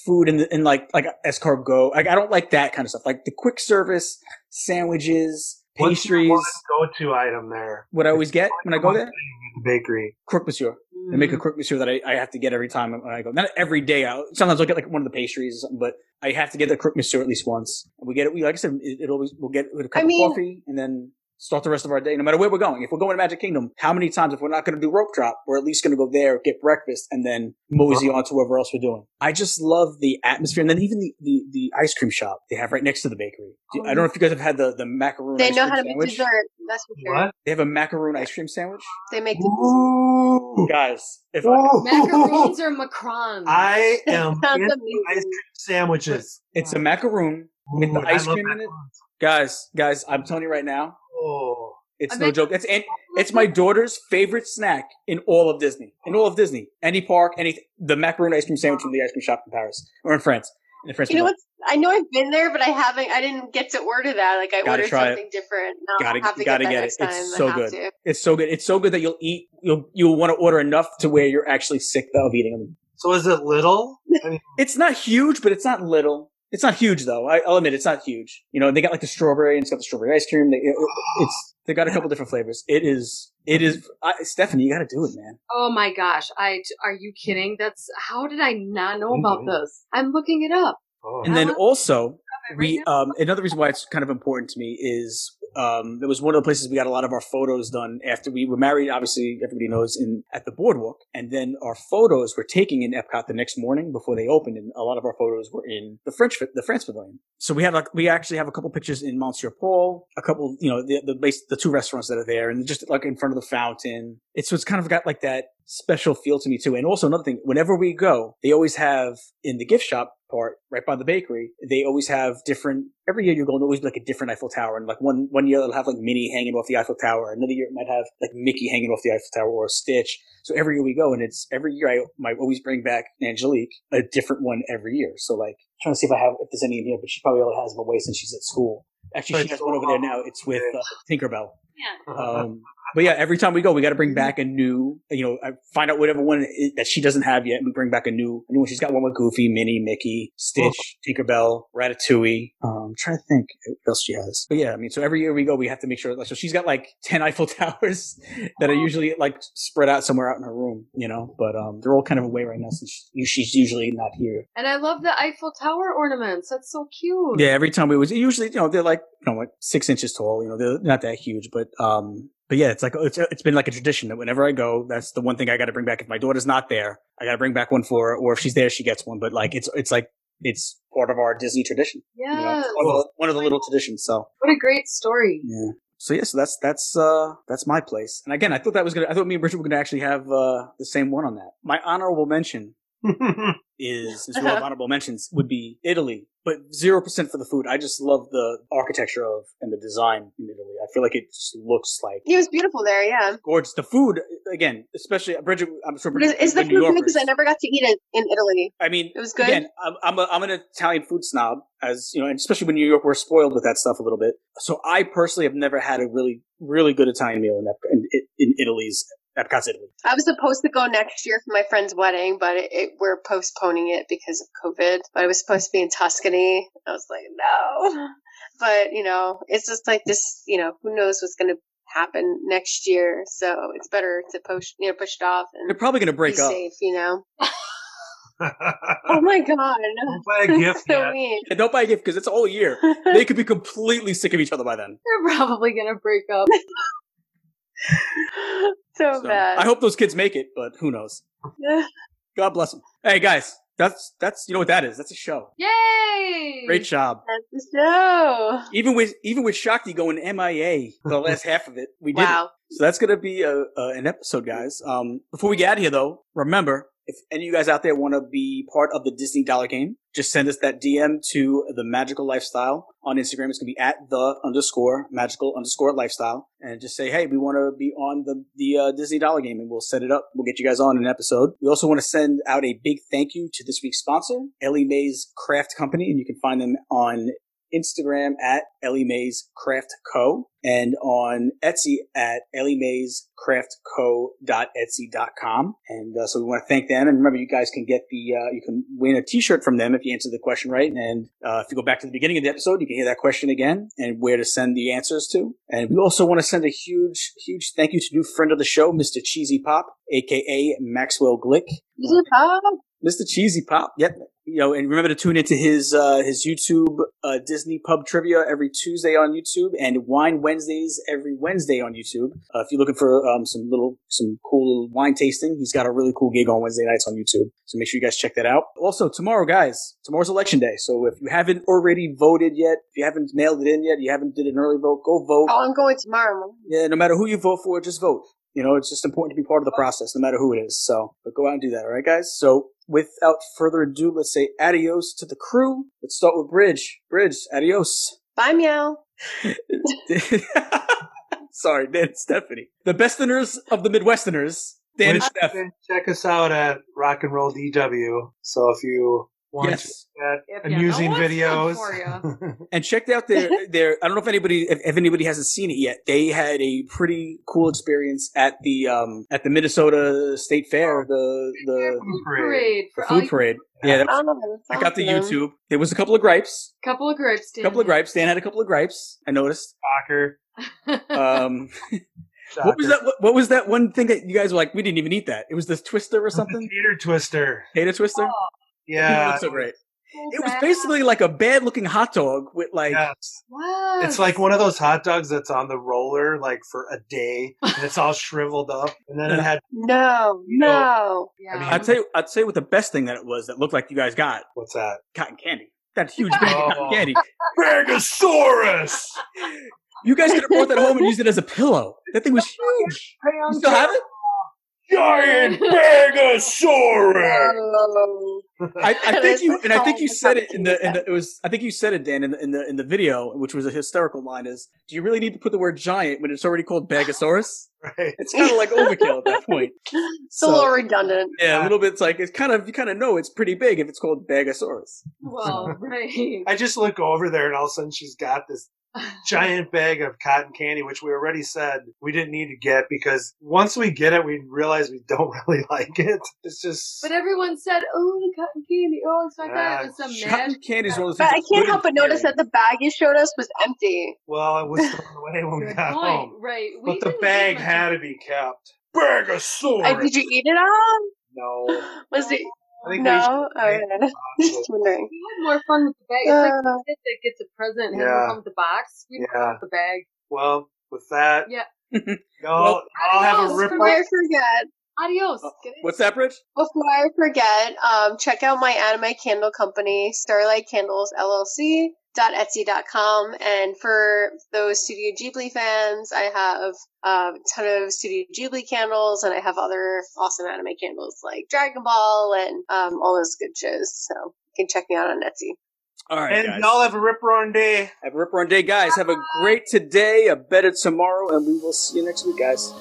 food and in like like escargot. Like I don't like that kind of stuff. Like the quick service sandwiches, pastries. go-to item there? What I always get when I go there, the bakery. croque monsieur. They Mm. make a croque monsieur that I, I have to get every time when I go. Not every day out. Sometimes I'll get like one of the pastries or something, but I have to get the croque monsieur at least once. We get it. We like I said, it, it always we'll get with a cup I mean- of coffee and then start the rest of our day. No matter where we're going. If we're going to Magic Kingdom, how many times if we're not going to do rope drop, we're at least going to go there, get breakfast, and then mosey on to whatever else we're doing. I just love the atmosphere, and then even the the, the ice cream shop they have right next to the bakery. Do- I don't know if you guys have had the the macaroon. they ice know cream how to make dessert. That's for. What? They have a macaroon ice cream sandwich, They make Ooh. Guys. If I, Macaroons or macarons? I am Sounds into amazing. ice cream sandwiches. it's a macaroon with the ice love cream in it. Guys, guys, I'm telling you right now, Oh. it's I no joke. It's and it's my daughter's favorite snack in all of Disney. In all of Disney, any park, any the macaroon ice cream sandwich from the ice cream shop in Paris or in France. In France, You know what? I know I've been there, but I haven't. I didn't get to order that. Like I Gotta ordered try it. something different. No, Gotta- have to gotta get that get it. next It's so good. To. It's so good. It's so good that you'll eat. You'll you'll want to order enough to where you're actually sick of eating them. So is it little? I mean, It's not huge, but it's not little. It's not huge though. I, I'll admit it's not huge. You know, they got like the strawberry and it's got the strawberry ice cream. They, it, it's they got a couple different flavors. It is it is I, Stefanie. You got to do it, man. Oh my gosh! I are you kidding? That's how did I not know about this? I'm looking it up. oh. And then also Right we um another reason why it's kind of important to me is um it was one of the places we got a lot of our photos done after we were married obviously everybody knows in at the boardwalk. And then our photos were taken in epcot the next morning before they opened and a lot of our photos were in the french the france pavilion. So we had like we actually have a couple pictures in monsieur paul a couple you know the the base the two restaurants that are there and just like in front of the fountain. It's so it's kind of got like that special feel to me too. And also another thing whenever we go they always have in the gift shop part right by the bakery they always have different every year you're going to always be like a different eiffel tower. And like one one year they'll have like minnie hanging off the eiffel tower. Another year it might have like mickey hanging off the eiffel tower or a stitch. So every year we go and it's every year i might always bring back angelique a different one every year. So like trying to see if i have if there's any in here but she probably only has them away since she's at school. Actually she has one over there now. It's with uh, tinkerbell Yeah. um, but yeah, every time we go, we got to bring back a new, you know, find out whatever one that she doesn't have yet. and We bring back a new, a new one. She's got one with Goofy, Minnie, Mickey, Stitch, Tinkerbell, Ratatouille. Um, I'm trying to think what else she has. But yeah, I mean, so every year we go, we have to make sure. Like, so she's got like ten Eiffel Towers that are usually like spread out somewhere out in her room, you know. But um, they're all kind of away right now since she- she's usually not here. And I love the Eiffel Tower ornaments. That's so cute. Yeah, every time we was usually, you know, they're like, you know, like six inches tall. You know, they're not that huge, but um, but yeah, it's like it's it's been like a tradition that whenever I go, that's the one thing I got to bring back. If my daughter's not there, I got to bring back one for her, or if she's there, she gets one. But like, it's it's like it's part of our Disney tradition. You know, Yes. One, of the, one of the little traditions. So What a great story. yeah. So yeah, so that's that's uh that's my place. And again, I thought that was gonna. I thought me and Bridgette were gonna actually have uh the same one on that. My honorable mention is since we have honorable mentions would be Italy, but zero percent for the food. I just love the architecture of and the design in Italy. I feel like it just looks like It was beautiful there. Yeah. gorgeous. The food, again, especially uh, Bridgette. I'm sure But is, Bridgette, is the food New? Yorkers. Because I never got to eat it in Italy. I mean, It was good. Again, I'm I'm, a, I'm an Italian food snob, as you know, and especially when New York, we're spoiled with that stuff a little bit. So I personally have never had a really, really good Italian meal in Ep- in, in Italy's Epcot's Italy. I was supposed to go next year for my friend's wedding, but it, it, we're postponing it because of COVID. But I was supposed to be in Tuscany. I was like, no. But you know, it's just like this. You know, who knows what's going to happen next year. So it's better to push, you know, push it off and They're probably going to break up. safe, you know. Oh my god, Don't buy a gift so yet. mean. And don't buy a gift because it's a whole year. They could be completely sick of each other by then. They're probably gonna break up. so, So, bad. I hope those kids make it, but who knows? God bless them. Hey guys, that's that's you know what that is? That's a show. Yay! Great job. That's the show. Even with even with Shakti going MIA for the last half of it, we did. it. So that's gonna be a, a an episode, guys. Um, before we get out of here, though, remember if any of you guys out there want to be part of the Disney Dollar Game, just send us that DM to the Magical Lifestyle on Instagram. It's gonna be at the underscore magical underscore lifestyle, and just say, hey, we want to be on the the uh, Disney Dollar Game, and we'll set it up. We'll get you guys on an episode. We also want to send out a big thank you to this week's sponsor, Ellie Mae's Craft Company, and you can find them on Instagram at Ellie Mae's Craft Co. and on Etsy at Ellie Mae's Craft Co.etsy.com. And uh, so we want to thank them. And remember, you guys can get the, uh, you can win a t-shirt from them if you answer the question right. And uh, if you go back to the beginning of the episode, you can hear that question again and where to send the answers to. And we also want to send a huge, huge thank you to new friend of the show, Mr. Cheezy Pop, aka Maxwell Glick. It Bob? Mr. Cheezy Pop. Yep. You know, and remember to tune into his uh, his YouTube uh, Disney Pub Trivia every Tuesday on YouTube, and Wine Wednesdays every Wednesday on YouTube. Uh, if you're looking for um, some little some cool wine tasting, he's got a really cool gig on Wednesday nights on YouTube. So make sure you guys check that out. Also, tomorrow, guys, tomorrow's election day. So if you haven't already voted yet, if you haven't mailed it in yet, you haven't did an early vote, go vote. Oh, I'm going tomorrow. Yeah, no matter who you vote for, just vote. You know, it's just important to be part of the process, no matter who it is. So, but go out and do that, all right, guys? So, without further ado, let's say adios to the crew. Let's start with Bridge. Bridge, adios. Bye, meow. Sorry, Dan and Stefanie. The besterners of the Midwesterners, Dan and Once Steph. Check us out at Rock and Roll DW. So if you want Yes. to get If you amusing know videos, And checked out their their. I don't know if anybody if, if anybody hasn't seen it yet. They had a pretty cool experience at the um at the Minnesota State Fair. The the food Parade the food parade. Yeah, that was, Oh, check out the. YouTube. There was a couple of gripes. couple of gripes. A couple of gripes. Dan had a couple of gripes. I noticed. soccer. Um, what was that? What, what was that one thing that you guys were like? We didn't even eat that. It was this twister or something. Tater twister. Potato twister. It Yeah. looked so great. It was basically like a bad looking hot dog with like. Yes. Wow. It's like one of those hot dogs that's on the roller like for a day and it's all shriveled up. And then it had No, You know- no. Yeah. I mean- I'd say I'd say what the best thing that it was that looked like you guys got what's that? cotton candy. That huge bag of cotton Oh. candy. Brachiosaurus! You guys could have brought that home and used it as a pillow. That thing was huge. You still have it? Giant Brachiosaurus! Oh. I, I think you and I think you said it in the, in the it was I think you said it Dan in the in the in the video which was a hysterical line is do you really need to put the word giant when it's already called Bagasaurus? Right. It's kind of like overkill at that point. It's a little redundant. Yeah, a little bit. It's like it's kind of you kind of know it's pretty big if it's called Bagasaurus. well, right. I just look over there and all of a sudden she's got this giant bag of cotton candy, which we already said we didn't need to get because once we get it, we realize we don't really like it. It's just. But everyone said, "Oh, the cotton candy." Oh, it's I thought it was some Cotton magic. candy is one of those But I can't help but good notice that the bag you showed us was empty. well, it was thrown away when we got point. home. Right. We But the bag had to be kept. Brachiosaurus! Uh, did you eat it all? No. Was it? I think No. we should- Okay. Just wondering. We had more fun with the bag. It's like Uh, the kid that gets a present and has Yeah. to come with the box. We had Yeah. fun with the bag. Well, with that, Yeah. y'all, I'll have a adios. rip. Before I forget, Adios. Oh, What's that, Bridge? before I forget, um, check out my anime candle company, Starlight Candles LLC. Etsy.com and for those Studio Ghibli fans, I have um, a ton of Studio Ghibli candles and I have other awesome anime candles like Dragon Ball and um, all those good shows. So you can check me out on Etsy. All right, And guys. y'all have a rip roaring day. have a rip roaring day, guys. Have a great today, a better tomorrow, and we will see you next week, guys.